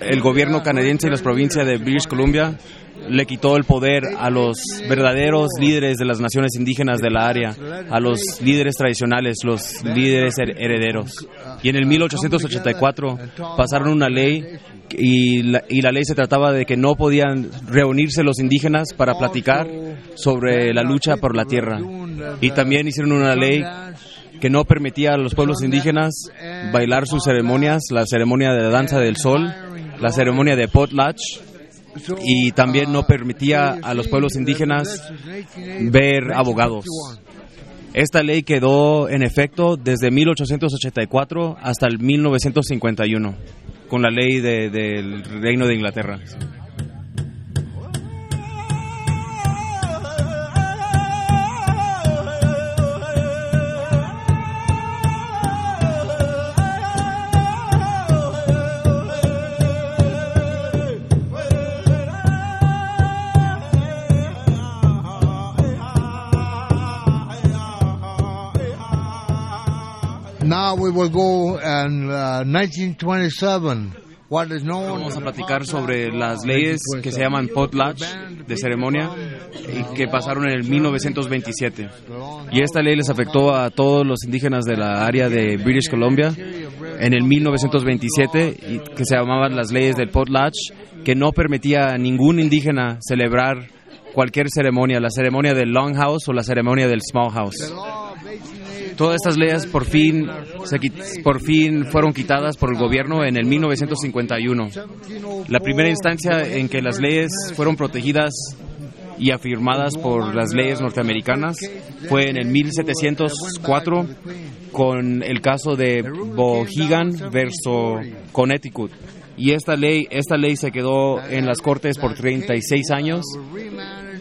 el gobierno canadiense y las provincias de British Columbia le quitó el poder a los verdaderos líderes de las naciones indígenas de la área, a los líderes tradicionales, los líderes her- herederos. Y en el 1884 pasaron una ley y la, y la ley se trataba de que no podían reunirse los indígenas para platicar sobre la lucha por la tierra. Y también hicieron una ley que no permitía a los pueblos indígenas bailar sus ceremonias, la ceremonia de la danza del sol, la ceremonia de potlatch, y también no permitía a los pueblos indígenas ver abogados. Esta ley quedó en efecto desde 1884 hasta el 1951, con la ley de- del Reino de Inglaterra. Now we will go in uh, 1927. What is known Vamos a platicar sobre las leyes que se llaman potlatch de ceremonia y que pasaron en el 1927. Y esta ley les afectó a todos los indígenas de la área de British Columbia en el 1927 y que se llamaban las leyes del potlatch que no permitía a ningún indígena celebrar cualquier ceremonia, la ceremonia del longhouse o la ceremonia del small house. Todas estas leyes por fin, se por fin fueron quitadas por el gobierno en el 1951. La primera instancia en que las leyes fueron protegidas y afirmadas por las leyes norteamericanas fue en el 1704 con el caso de Bohigan versus Connecticut. Y esta ley, esta ley se quedó en las cortes por 36 años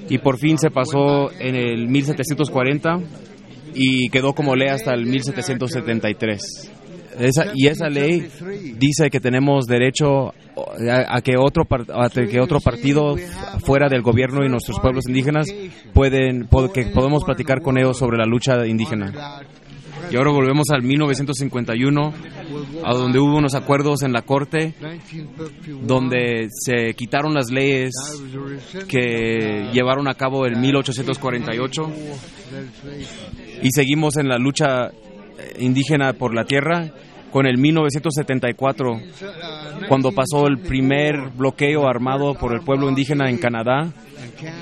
y por fin se pasó en el 1740 y quedó como ley hasta el 1773. Esa, y esa ley dice que tenemos derecho a, a que otro a que otro partido fuera del gobierno y nuestros pueblos indígenas pueden que podemos platicar con ellos sobre la lucha indígena. Y ahora volvemos al 1951, a donde hubo unos acuerdos en la corte donde se quitaron las leyes que llevaron a cabo en 1848 y seguimos en la lucha eh, indígena por la tierra con el 1974 cuando pasó el primer bloqueo armado por el pueblo indígena en Canadá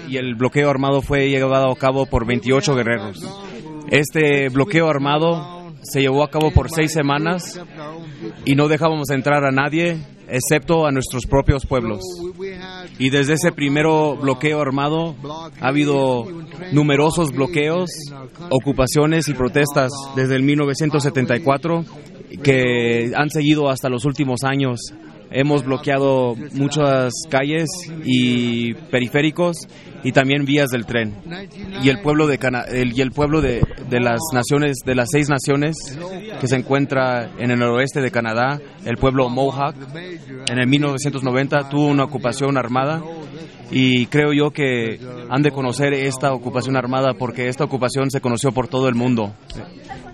y el bloqueo armado fue llevado a cabo por 28 guerreros. Este bloqueo armado se llevó a cabo por seis semanas y no dejábamos entrar a nadie excepto a nuestros propios pueblos. Y desde ese primero bloqueo armado ha habido numerosos bloqueos, ocupaciones y protestas desde el 1974 que han seguido hasta los últimos años. Hemos bloqueado muchas calles y periféricos y también vías del tren. Y el pueblo de Cana- el, y el pueblo de, de las naciones de las seis naciones que se encuentra en el noroeste de Canadá, el pueblo Mohawk, en el 1990 tuvo una ocupación armada y creo yo que han de conocer esta ocupación armada porque esta ocupación se conoció por todo el mundo.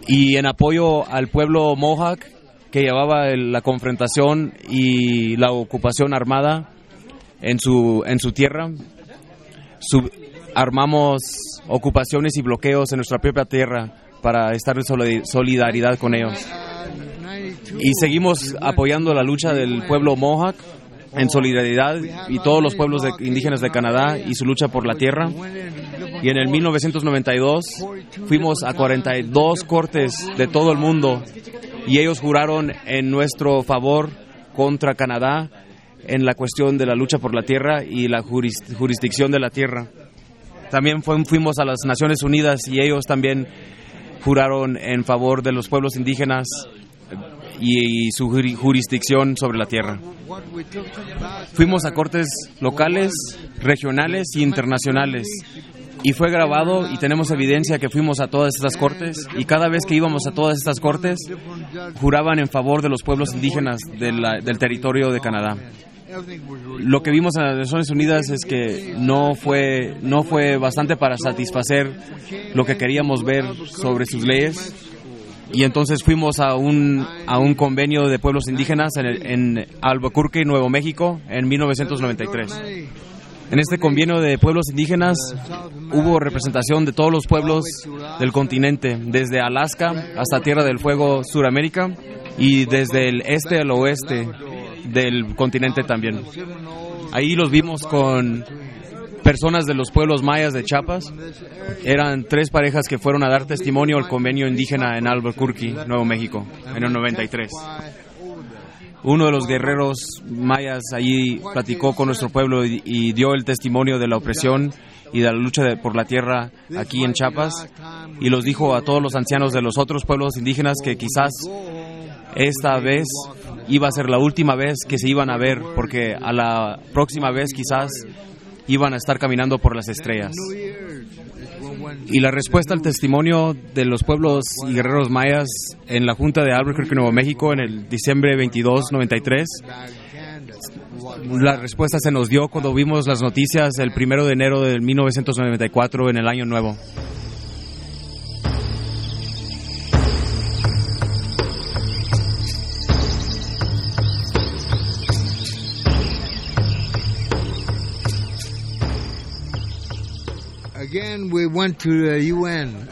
Y en apoyo al pueblo Mohawk que llevaba la confrontación y la ocupación armada en su, en su tierra, armamos ocupaciones y bloqueos en nuestra propia tierra para estar en solid- solidaridad con ellos. Y seguimos apoyando la lucha del pueblo Mohawk en solidaridad y todos los pueblos indígenas de Canadá y su lucha por la tierra. Y en el 1992 fuimos a 42 cortes de todo el mundo y ellos juraron en nuestro favor contra Canadá en la cuestión de la lucha por la tierra y la juris- jurisdicción de la tierra. También fuimos a las Naciones Unidas y ellos también juraron en favor de los pueblos indígenas y, y su juri- jurisdicción sobre la tierra. Fuimos a cortes locales, regionales y internacionales y fue grabado y tenemos evidencia que fuimos a todas estas cortes y cada vez que íbamos a todas estas cortes juraban en favor de los pueblos indígenas del territorio de Canadá. Lo que vimos en las Naciones Unidas es que no fue, no fue bastante para satisfacer lo que queríamos ver sobre sus leyes y entonces fuimos a un, a un convenio de pueblos indígenas en, en Albuquerque, Nuevo México, en 1993. En este convenio de pueblos indígenas hubo representación de todos los pueblos del continente, desde Alaska hasta Tierra del Fuego, Suramérica, y desde el este al oeste del continente también. Ahí los vimos con personas de los pueblos mayas de Chiapas. Eran tres parejas que fueron a dar testimonio al convenio indígena en Albuquerque, Nuevo México, en el 93. Uno de los guerreros mayas allí platicó con nuestro pueblo y, dio el testimonio de la opresión y de la lucha por la tierra aquí en Chiapas y los dijo a todos los ancianos de los otros pueblos indígenas que quizás esta vez iba a ser la última vez que se iban a ver porque a la próxima vez quizás iban a estar caminando por las estrellas. Y la respuesta al testimonio de los pueblos y guerreros mayas en la Junta de Albuquerque, Nuevo México, en el diciembre 22, 93, la respuesta se nos dio cuando vimos las noticias el primero de enero de 1994 en el Año Nuevo.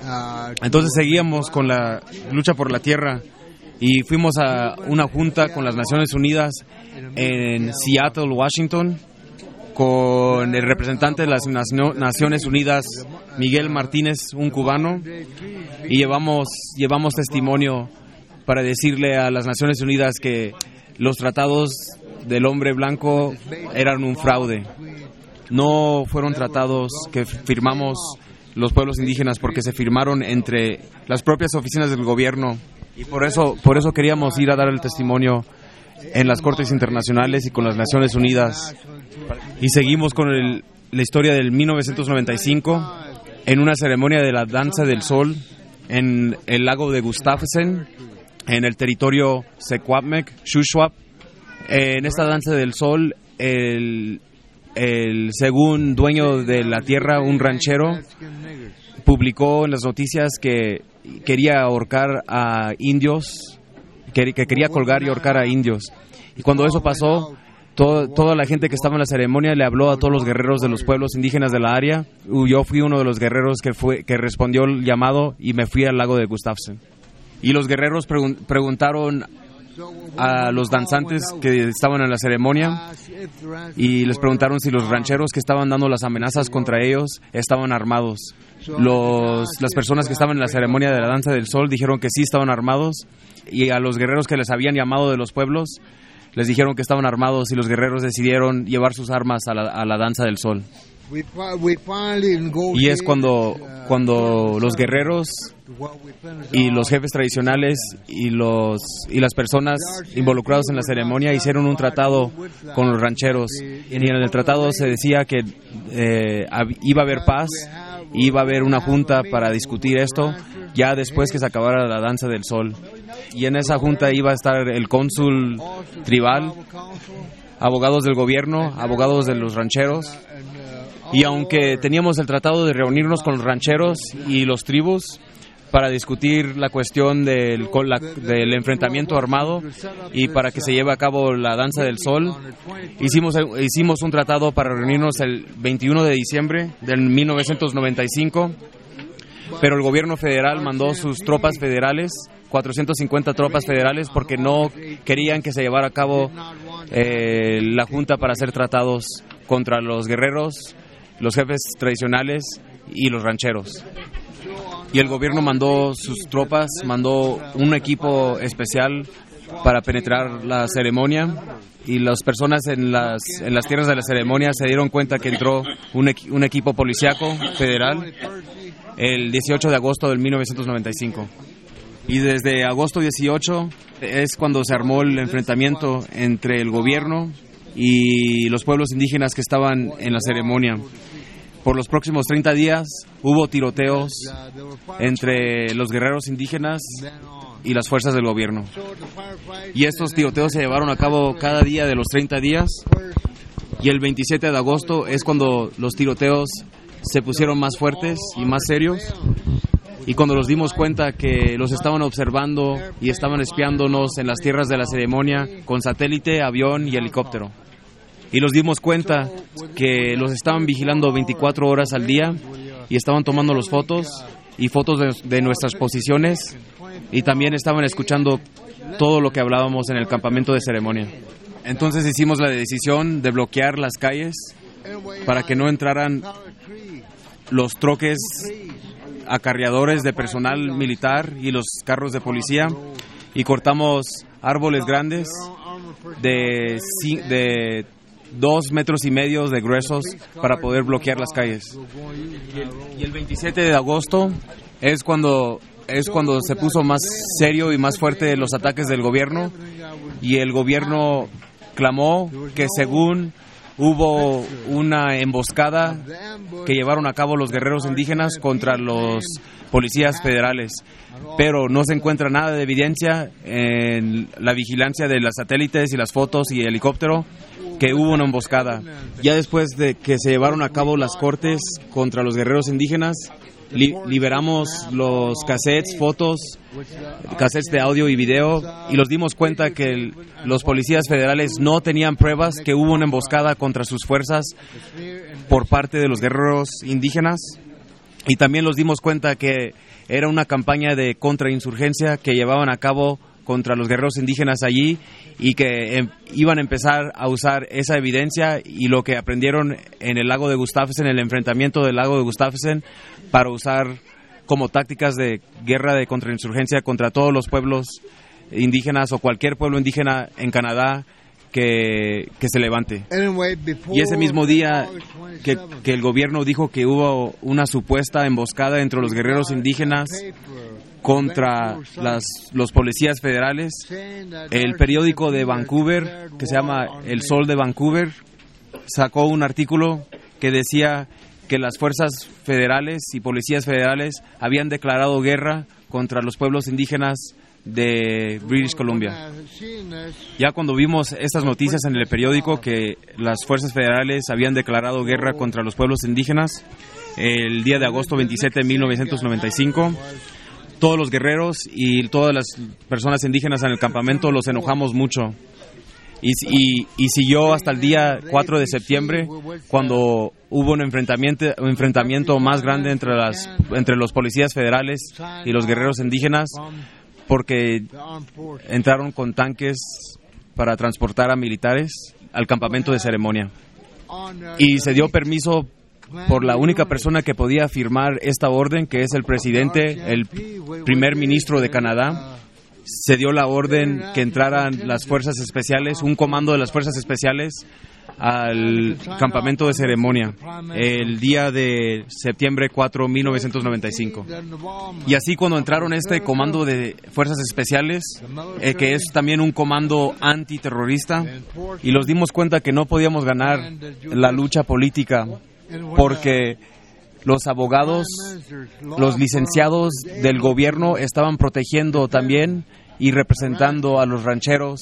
Uh, Entonces seguíamos con la lucha por la tierra y fuimos a una junta con las Naciones Unidas en Seattle, Washington, con el representante de las Nacio- Naciones Unidas, Miguel Martínez, un cubano, y llevamos, llevamos testimonio para decirle a las Naciones Unidas que los tratados del hombre blanco eran un fraude. No fueron tratados que firmamos los pueblos indígenas porque se firmaron entre las propias oficinas del gobierno y por eso por eso queríamos ir a dar el testimonio en las cortes internacionales y con las Naciones Unidas y seguimos con el- la historia del 1995 en una ceremonia de la danza del sol en el lago de Gustafsson en el territorio Secwapmec, Shuswap. En esta danza del sol el el según dueño de la tierra, un ranchero, publicó en las noticias que quería ahorcar a indios, que, que quería colgar y ahorcar a indios. Y cuando eso pasó, to- toda la gente que estaba en la ceremonia le habló a todos los guerreros de los pueblos indígenas de la área. Yo fui uno de los guerreros que, fue, que respondió el llamado y me fui al lago de Gustafsson. Y los guerreros pregun- preguntaron a los danzantes que estaban en la ceremonia y les preguntaron si los rancheros que estaban dando las amenazas contra ellos estaban armados. Los, las personas que estaban en la ceremonia de la danza del sol dijeron que sí estaban armados y a los guerreros que les habían llamado de los pueblos les dijeron que estaban armados y los guerreros decidieron llevar sus armas a la, a la danza del sol. Y es cuando, cuando los guerreros y los jefes tradicionales y, los, y las personas involucradas en la ceremonia hicieron un tratado con los rancheros. Y en el tratado se decía que eh, iba a haber paz, iba a haber una junta para discutir esto, ya después que se acabara la danza del sol. Y en esa junta iba a estar el cónsul tribal, abogados del gobierno, abogados de los rancheros. Y aunque teníamos el tratado de reunirnos con los rancheros y los tribus para discutir la cuestión del, la- del enfrentamiento armado y para que se lleve a cabo la danza del sol, hicimos, hicimos un tratado para reunirnos el 21 de diciembre del 1995, pero el gobierno federal mandó sus tropas federales, 450 tropas federales, porque no querían que se llevara a cabo eh, la junta para hacer tratados contra los guerreros, los jefes tradicionales y los rancheros. Y el gobierno mandó sus tropas, mandó un equipo especial para penetrar la ceremonia y las personas en las, en las tierras de la ceremonia se dieron cuenta que entró un, un equipo policiaco federal el 18 de agosto del 1995. Y desde agosto 18 es cuando se armó el enfrentamiento entre el gobierno y los pueblos indígenas que estaban en la ceremonia. Por los próximos 30 días hubo tiroteos entre los guerreros indígenas y las fuerzas del gobierno. Y estos tiroteos se llevaron a cabo cada día de los 30 días y el 27 de agosto es cuando los tiroteos se pusieron más fuertes y más serios y cuando nos dimos cuenta que los estaban observando y estaban espiándonos en las tierras de la ceremonia con satélite, avión y helicóptero. Y nos dimos cuenta que los estaban vigilando 24 horas al día y estaban tomando los fotos y fotos de, nuestras posiciones y también estaban escuchando todo lo que hablábamos en el campamento de ceremonia. Entonces hicimos la decisión de bloquear las calles para que no entraran los troques acarreadores de personal militar y los carros de policía y cortamos árboles grandes de, de dos metros y medio de gruesos para poder bloquear las calles. Y el, y el 27 de agosto es cuando es cuando se puso más serio y más fuerte los ataques del gobierno. Y el gobierno clamó que según hubo una emboscada que llevaron a cabo los guerreros indígenas contra los policías federales, pero no se encuentra nada de evidencia en la vigilancia de las satélites y las fotos y helicóptero que hubo una emboscada. Ya después de que se llevaron a cabo las cortes contra los guerreros indígenas, li- liberamos los cassettes, fotos, cassettes de audio y video y los dimos cuenta que los policías federales no tenían pruebas que hubo una emboscada contra sus fuerzas por parte de los guerreros indígenas y también los dimos cuenta que era una campaña de contrainsurgencia que llevaban a cabo contra los guerreros indígenas allí y que em, iban a empezar a usar esa evidencia y lo que aprendieron en el lago de Gustafsson, en el enfrentamiento del lago de Gustafsson, para usar como tácticas de guerra de contrainsurgencia contra todos los pueblos indígenas o cualquier pueblo indígena en Canadá que, que se levante. Y ese mismo día que, que el gobierno dijo que hubo una supuesta emboscada entre los guerreros indígenas contra las, los policías federales, el periódico de Vancouver, que se llama El Sol de Vancouver, sacó un artículo que decía que las fuerzas federales y policías federales habían declarado guerra contra los pueblos indígenas de British Columbia. Ya cuando vimos estas noticias en el periódico que las fuerzas federales habían declarado guerra contra los pueblos indígenas, el día de agosto 27 de 1995, todos los guerreros y todas las personas indígenas en el campamento los enojamos mucho. Y, y- y siguió hasta el día 4 de septiembre, cuando hubo un enfrentamiento, un enfrentamiento más grande entre, las, entre los policías federales y los guerreros indígenas, porque entraron con tanques para transportar a militares al campamento de ceremonia. Y se dio permiso por la única persona que podía firmar esta orden, que es el presidente, el primer ministro de Canadá. Se dio la orden que entraran las fuerzas especiales, un comando de las fuerzas especiales al campamento de ceremonia el día de septiembre 4, 1995. Y así cuando entraron este comando de fuerzas especiales, eh, que es también un comando antiterrorista, y los dimos cuenta que no podíamos ganar la lucha política porque los abogados, los licenciados del gobierno estaban protegiendo también y representando a los rancheros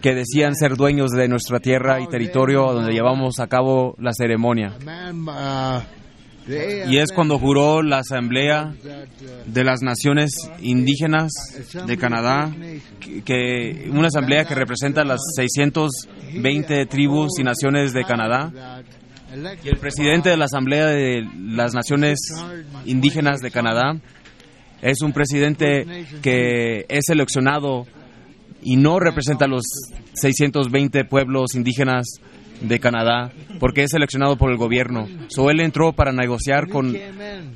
que decían ser dueños de nuestra tierra y territorio donde llevamos a cabo la ceremonia. Y es cuando juró la Asamblea de las Naciones Indígenas de Canadá, que- que una asamblea que representa las 620 tribus y naciones de Canadá. Y el presidente de la Asamblea de las Naciones Indígenas de Canadá es un presidente que es seleccionado y no representa a los 620 pueblos indígenas de Canadá porque es seleccionado por el gobierno. So él entró para negociar con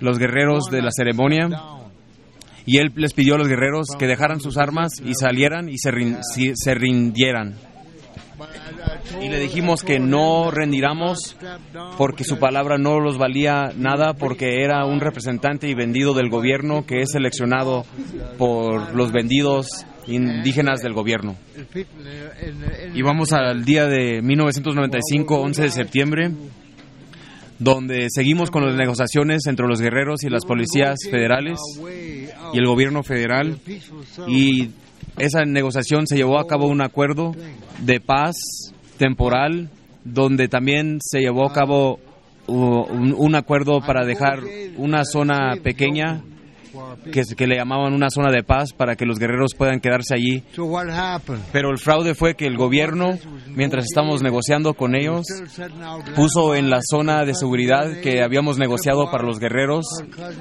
los guerreros de la ceremonia y él les pidió a los guerreros que dejaran sus armas y salieran y se, rin- se rindieran. Y le dijimos que no rendiramos porque su palabra no los valía nada porque era un representante y vendido del gobierno que es seleccionado por los vendidos indígenas del gobierno. Y vamos al día de 1995, 11 de septiembre, donde seguimos con las negociaciones entre los guerreros y las policías federales y el gobierno federal y esa negociación se llevó a cabo un acuerdo de paz temporal donde también se llevó a cabo uh, un, un acuerdo para dejar una zona pequeña que, que le llamaban una zona de paz para que los guerreros puedan quedarse allí. Pero el fraude fue que el gobierno, mientras estábamos negociando con ellos, puso en la zona de seguridad que habíamos negociado para los guerreros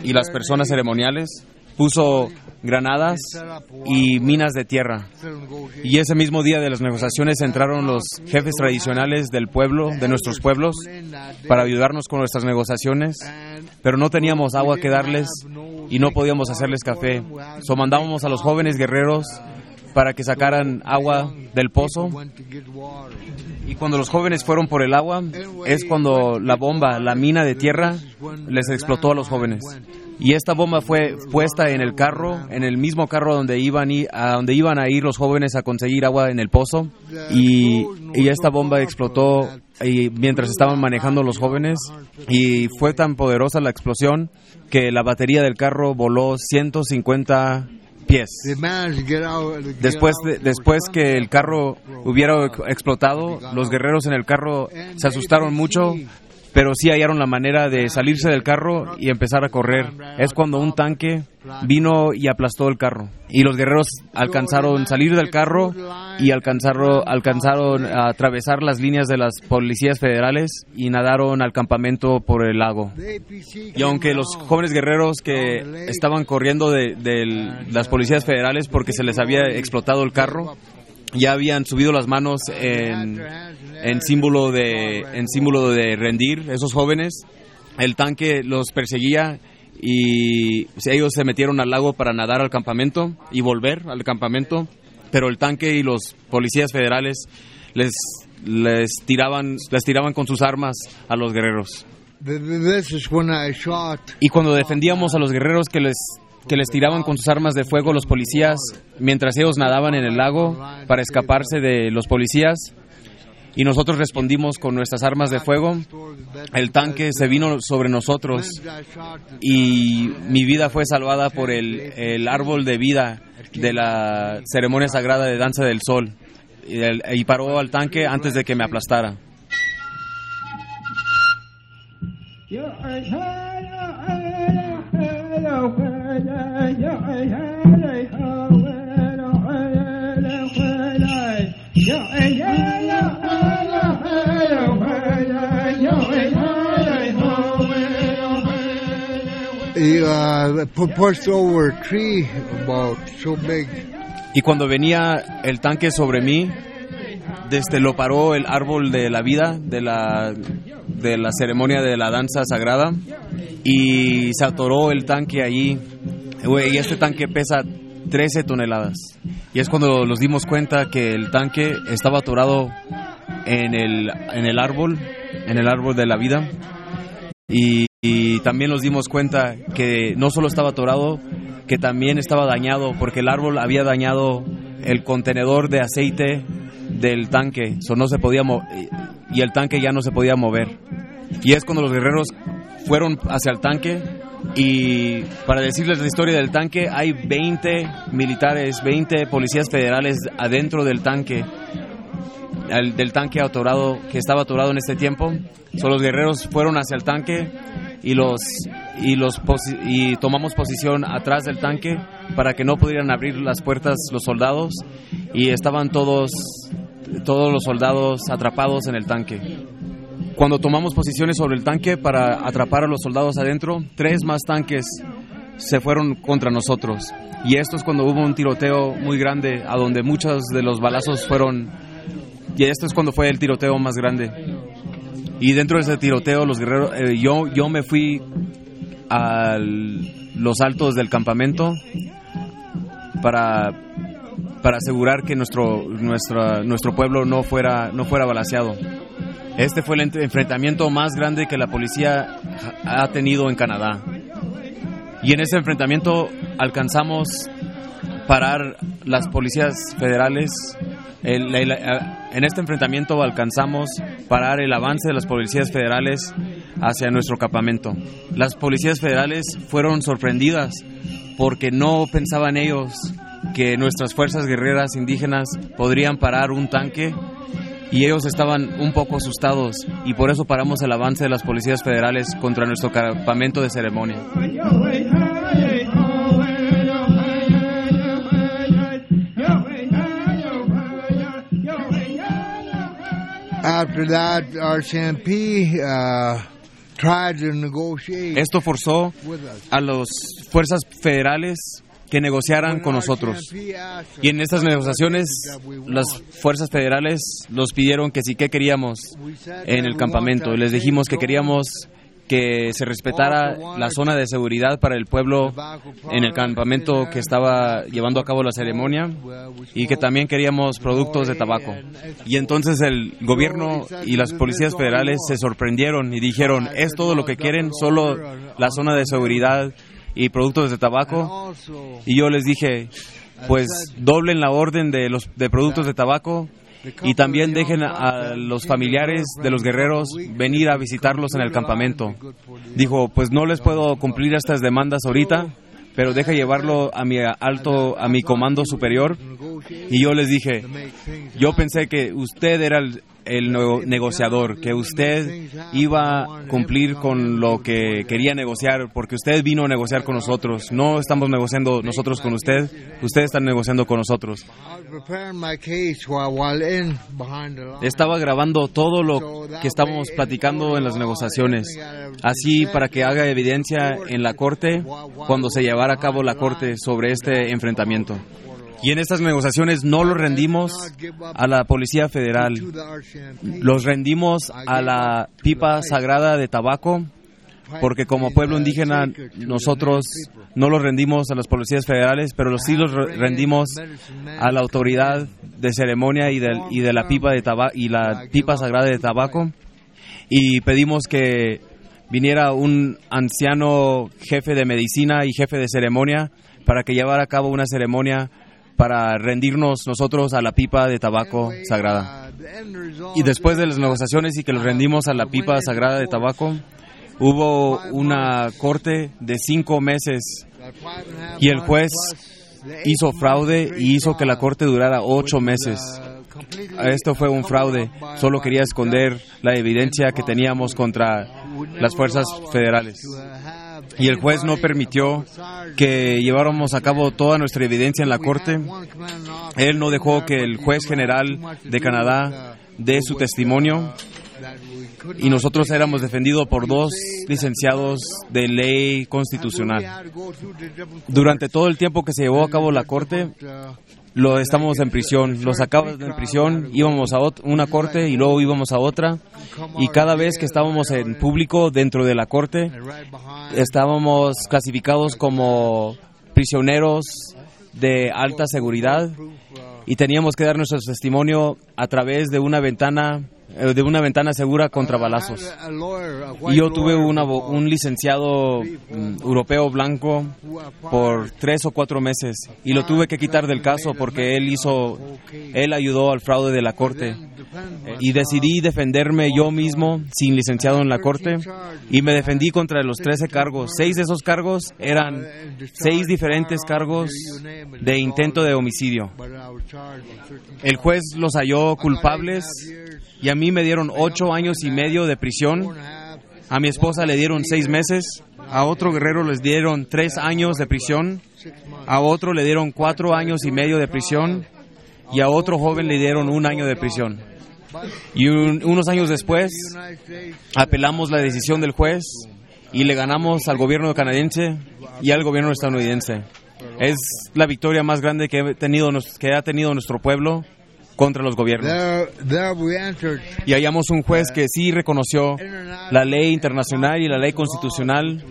y las personas ceremoniales, puso granadas y minas de tierra. Y ese mismo día de las negociaciones entraron los jefes tradicionales del pueblo, de nuestros pueblos, para ayudarnos con nuestras negociaciones, pero no teníamos agua que darles y no podíamos hacerles café. So mandábamos a los jóvenes guerreros para que sacaran agua del pozo. Y cuando los jóvenes fueron por el agua, es cuando la bomba, la mina de tierra, les explotó a los jóvenes. Y esta bomba fue puesta en el carro, en el mismo carro donde iban, a donde iban a ir los jóvenes a conseguir agua en el pozo. Y, y esta bomba explotó y mientras estaban manejando los jóvenes. Y fue tan poderosa la explosión que la batería del carro voló 150 pies. Después, de- después que el carro hubiera ex- explotado, los guerreros en el carro se asustaron mucho, pero sí hallaron la manera de salirse del carro y empezar a correr. Es cuando un tanque vino y aplastó el carro. Y los guerreros alcanzaron salir del carro y alcanzaron, alcanzaron a atravesar las líneas de las policías federales y nadaron al campamento por el lago. Y aunque los jóvenes guerreros que estaban corriendo de, de las policías federales porque se les había explotado el carro, ya habían subido las manos en, en símbolo de en símbolo de rendir esos jóvenes. El tanque los perseguía y ellos se metieron al lago para nadar al campamento y volver al campamento, pero el tanque y los policías federales les les tiraban les tiraban con sus armas a los guerreros. Y cuando defendíamos a los guerreros que les que les tiraban con sus armas de fuego los policías mientras ellos nadaban en el lago para escaparse de los policías y nosotros respondimos con nuestras armas de fuego, el tanque se vino sobre nosotros y mi vida fue salvada por el, el árbol de vida de la ceremonia sagrada de danza del sol y, y paró al tanque antes de que me aplastara. Y cuando venía el tanque sobre mí, desde lo paró el árbol de la vida de la, de la ceremonia de la danza sagrada y se atoró el tanque allí. Güey, Y este tanque pesa 13 toneladas. Y es cuando nos dimos cuenta que el tanque estaba atorado en el, en el árbol, en el árbol de la vida. Y, y también nos dimos cuenta que no solo estaba atorado, que también estaba dañado, porque el árbol había dañado el contenedor de aceite del tanque, so no se podía y el tanque ya no se podía mover. Y es cuando los guerreros fueron hacia el tanque y para decirles la historia del tanque, hay 20 militares, 20 policías federales adentro del tanque del tanque atorado que estaba atorado en este tiempo. So, los guerreros fueron hacia el tanque y los y los y tomamos posición atrás del tanque para que no pudieran abrir las puertas los soldados y estaban todos todos los soldados atrapados en el tanque. Cuando tomamos posiciones sobre el tanque para atrapar a los soldados adentro, tres más tanques se fueron contra nosotros. Y esto es cuando hubo un tiroteo muy grande, a donde muchos de los balazos fueron... Y esto es cuando fue el tiroteo más grande. Y dentro de ese tiroteo, los guerreros, eh, yo, yo me fui a los altos del campamento para, para asegurar que nuestro, nuestra, nuestro pueblo no fuera, no fuera balaseado. Este fue el ent- enfrentamiento más grande que la policía ha tenido en Canadá. Y en ese enfrentamiento alcanzamos parar las policías federales. En este enfrentamiento alcanzamos parar el avance de las policías federales hacia nuestro campamento. Las policías federales fueron sorprendidas porque no pensaban ellos que nuestras fuerzas guerreras indígenas podrían parar un tanque y ellos estaban un poco asustados y por eso paramos el avance de las policías federales contra nuestro campamento de ceremonia. After that, RCMP uh, tried to negotiate. Esto forzó a las fuerzas federales que negociaran con nosotros. Y en estas negociaciones, las fuerzas federales nos pidieron que sí que queríamos en el campamento. Les dijimos que queríamos que se respetara la zona de seguridad para el pueblo en el campamento que estaba llevando a cabo la ceremonia y que también queríamos productos de tabaco. Y entonces el gobierno y las policías federales se sorprendieron y dijeron, ¿es todo lo que quieren? ¿Solo la zona de seguridad y productos de tabaco? Y yo les dije, pues doblen la orden de los de productos de tabaco y también dejen a los familiares de los guerreros venir a visitarlos en el campamento. Dijo, pues no les puedo cumplir estas demandas ahorita, pero deja llevarlo a mi alto, a mi comando superior. Y yo les dije, yo pensé que usted era el, el nego- negociador, que usted iba a cumplir con lo que quería negociar, porque usted vino a negociar con nosotros. No estamos negociando nosotros con usted, ustedes están negociando con nosotros. Estaba grabando todo lo que estábamos platicando en las negociaciones, así para que haga evidencia en la corte cuando se llevara a cabo la corte sobre este enfrentamiento. Y en estas negociaciones no lo rendimos a la Policía Federal, los rendimos a la pipa sagrada de tabaco, porque como pueblo indígena nosotros no los rendimos a las policías federales, pero sí los re- rendimos a la autoridad de ceremonia y de, la pipa de taba- y la pipa sagrada de tabaco. Y pedimos que viniera un anciano jefe de medicina y jefe de ceremonia para que llevara a cabo una ceremonia para rendirnos nosotros a la pipa de tabaco sagrada. Y después de las negociaciones y que los rendimos a la pipa sagrada de tabaco, hubo una corte de cinco meses y el juez hizo fraude y hizo que la corte durara ocho meses. Esto fue un fraude, solo quería esconder la evidencia que teníamos contra las fuerzas federales. Y el juez no permitió que lleváramos a cabo toda nuestra evidencia en la corte. Él no dejó que el juez general de Canadá dé su testimonio y nosotros éramos defendidos por dos licenciados de ley constitucional. Durante todo el tiempo que se llevó a cabo la corte, lo estamos en prisión, lo sacábamos en prisión, íbamos a una corte y luego íbamos a otra. Y cada vez que estábamos en público dentro de la corte estábamos clasificados como prisioneros de alta seguridad y teníamos que dar nuestro testimonio a través de una ventana de una ventana segura contra balazos. Y yo tuve un, abo- un licenciado mm, europeo blanco por tres o cuatro meses y lo tuve que quitar del caso porque él hizo, él ayudó al fraude de la corte y decidí defenderme yo mismo sin licenciado en la corte y me defendí contra los 13 cargos. Seis de esos cargos eran seis diferentes cargos de intento de homicidio. El juez los halló culpables y a mí me dieron ocho años y medio de prisión. A mi esposa le dieron seis meses. A otro guerrero les dieron tres años de prisión. A otro le dieron cuatro años y medio de prisión. Y a otro joven le dieron un año de prisión. Y un- unos años después apelamos la decisión del juez y le ganamos al gobierno canadiense y al gobierno estadounidense. Es la victoria más grande que ha tenido nuestro pueblo contra los gobiernos. Y hallamos un juez que sí reconoció la ley internacional y la ley constitucional,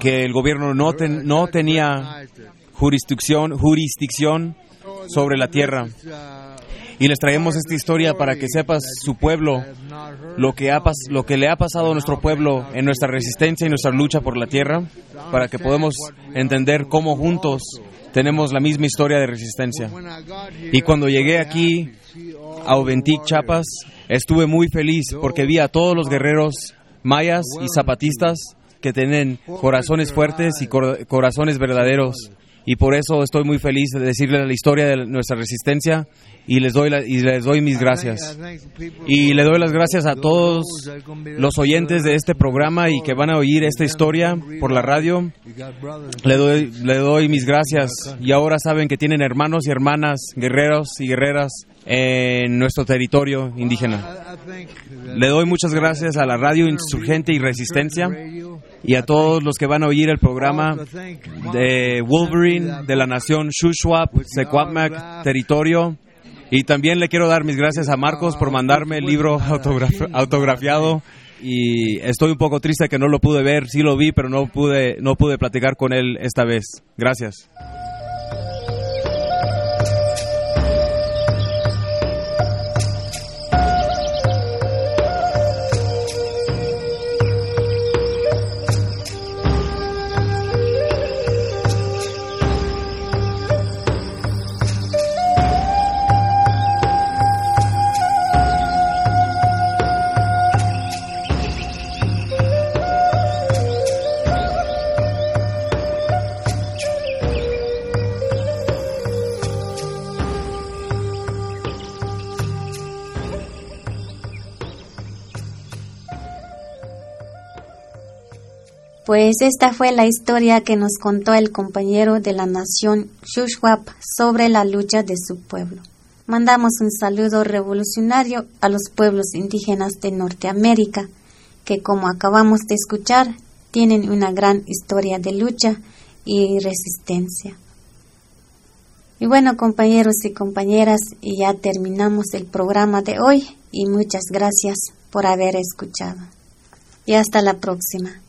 que el gobierno no, ten- no tenía jurisdicción, jurisdicción sobre la tierra. Y les traemos esta historia para que sepas su pueblo, lo que, ha pas- lo que le ha pasado a nuestro pueblo en nuestra resistencia y nuestra lucha por la tierra, para que podamos entender cómo juntos tenemos la misma historia de resistencia. Y cuando llegué aquí a Oventic, Chiapas, estuve muy feliz porque vi a todos los guerreros mayas y zapatistas que tienen corazones fuertes y cor- corazones verdaderos. Y por eso estoy muy feliz de decirles la historia de nuestra resistencia y les doy, la- y les doy mis gracias. Y le doy las gracias a todos los oyentes de este programa y que van a oír esta historia por la radio. Le doy, le doy mis gracias y ahora saben que tienen hermanos y hermanas, guerreros y guerreras en nuestro territorio indígena. Le doy muchas gracias a la radio Insurgente y Resistencia y a todos los que van a oír el programa de Wolverine, de la nación Shuswap, Secuamac, territorio. Y también le quiero dar mis gracias a Marcos por mandarme el libro autograf- autografiado. Y estoy un poco triste que no lo pude ver, sí lo vi, pero no pude, no pude platicar con él esta vez. Gracias. Pues esta fue la historia que nos contó el compañero de la nación Shuswap sobre la lucha de su pueblo. Mandamos un saludo revolucionario a los pueblos indígenas de Norteamérica, que como acabamos de escuchar, tienen una gran historia de lucha y resistencia. Y bueno, compañeros y compañeras, y ya terminamos el programa de hoy y muchas gracias por haber escuchado. Y hasta la próxima.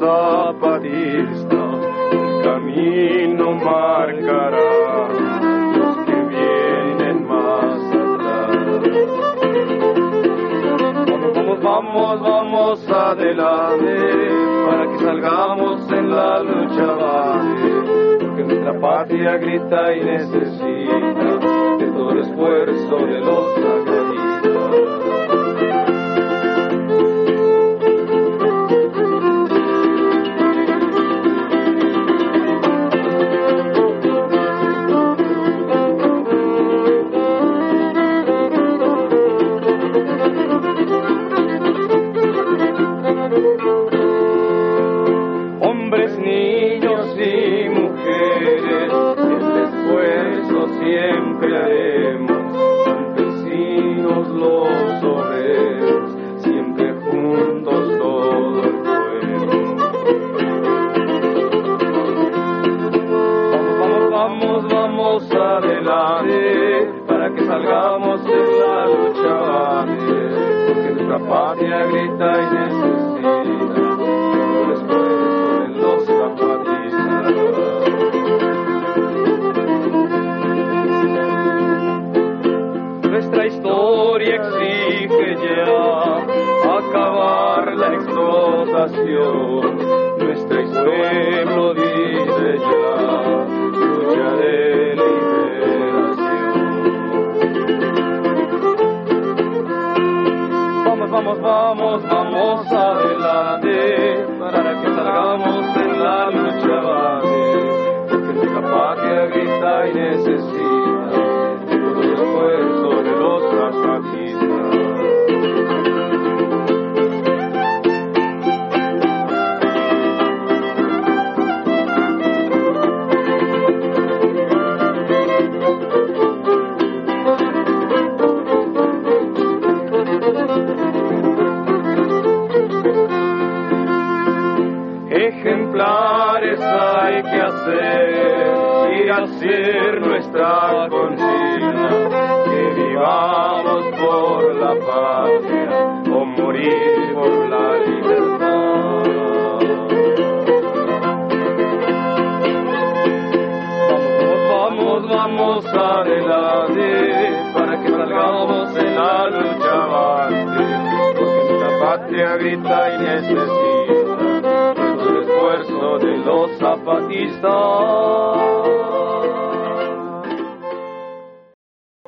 Combatiente zapatista, el camino marcará los que vienen más atrás. Vamos, vamos, vamos, vamos adelante, para que salgamos en la lucha vale, porque nuestra patria grita y necesita de todo el esfuerzo de los sacrificios.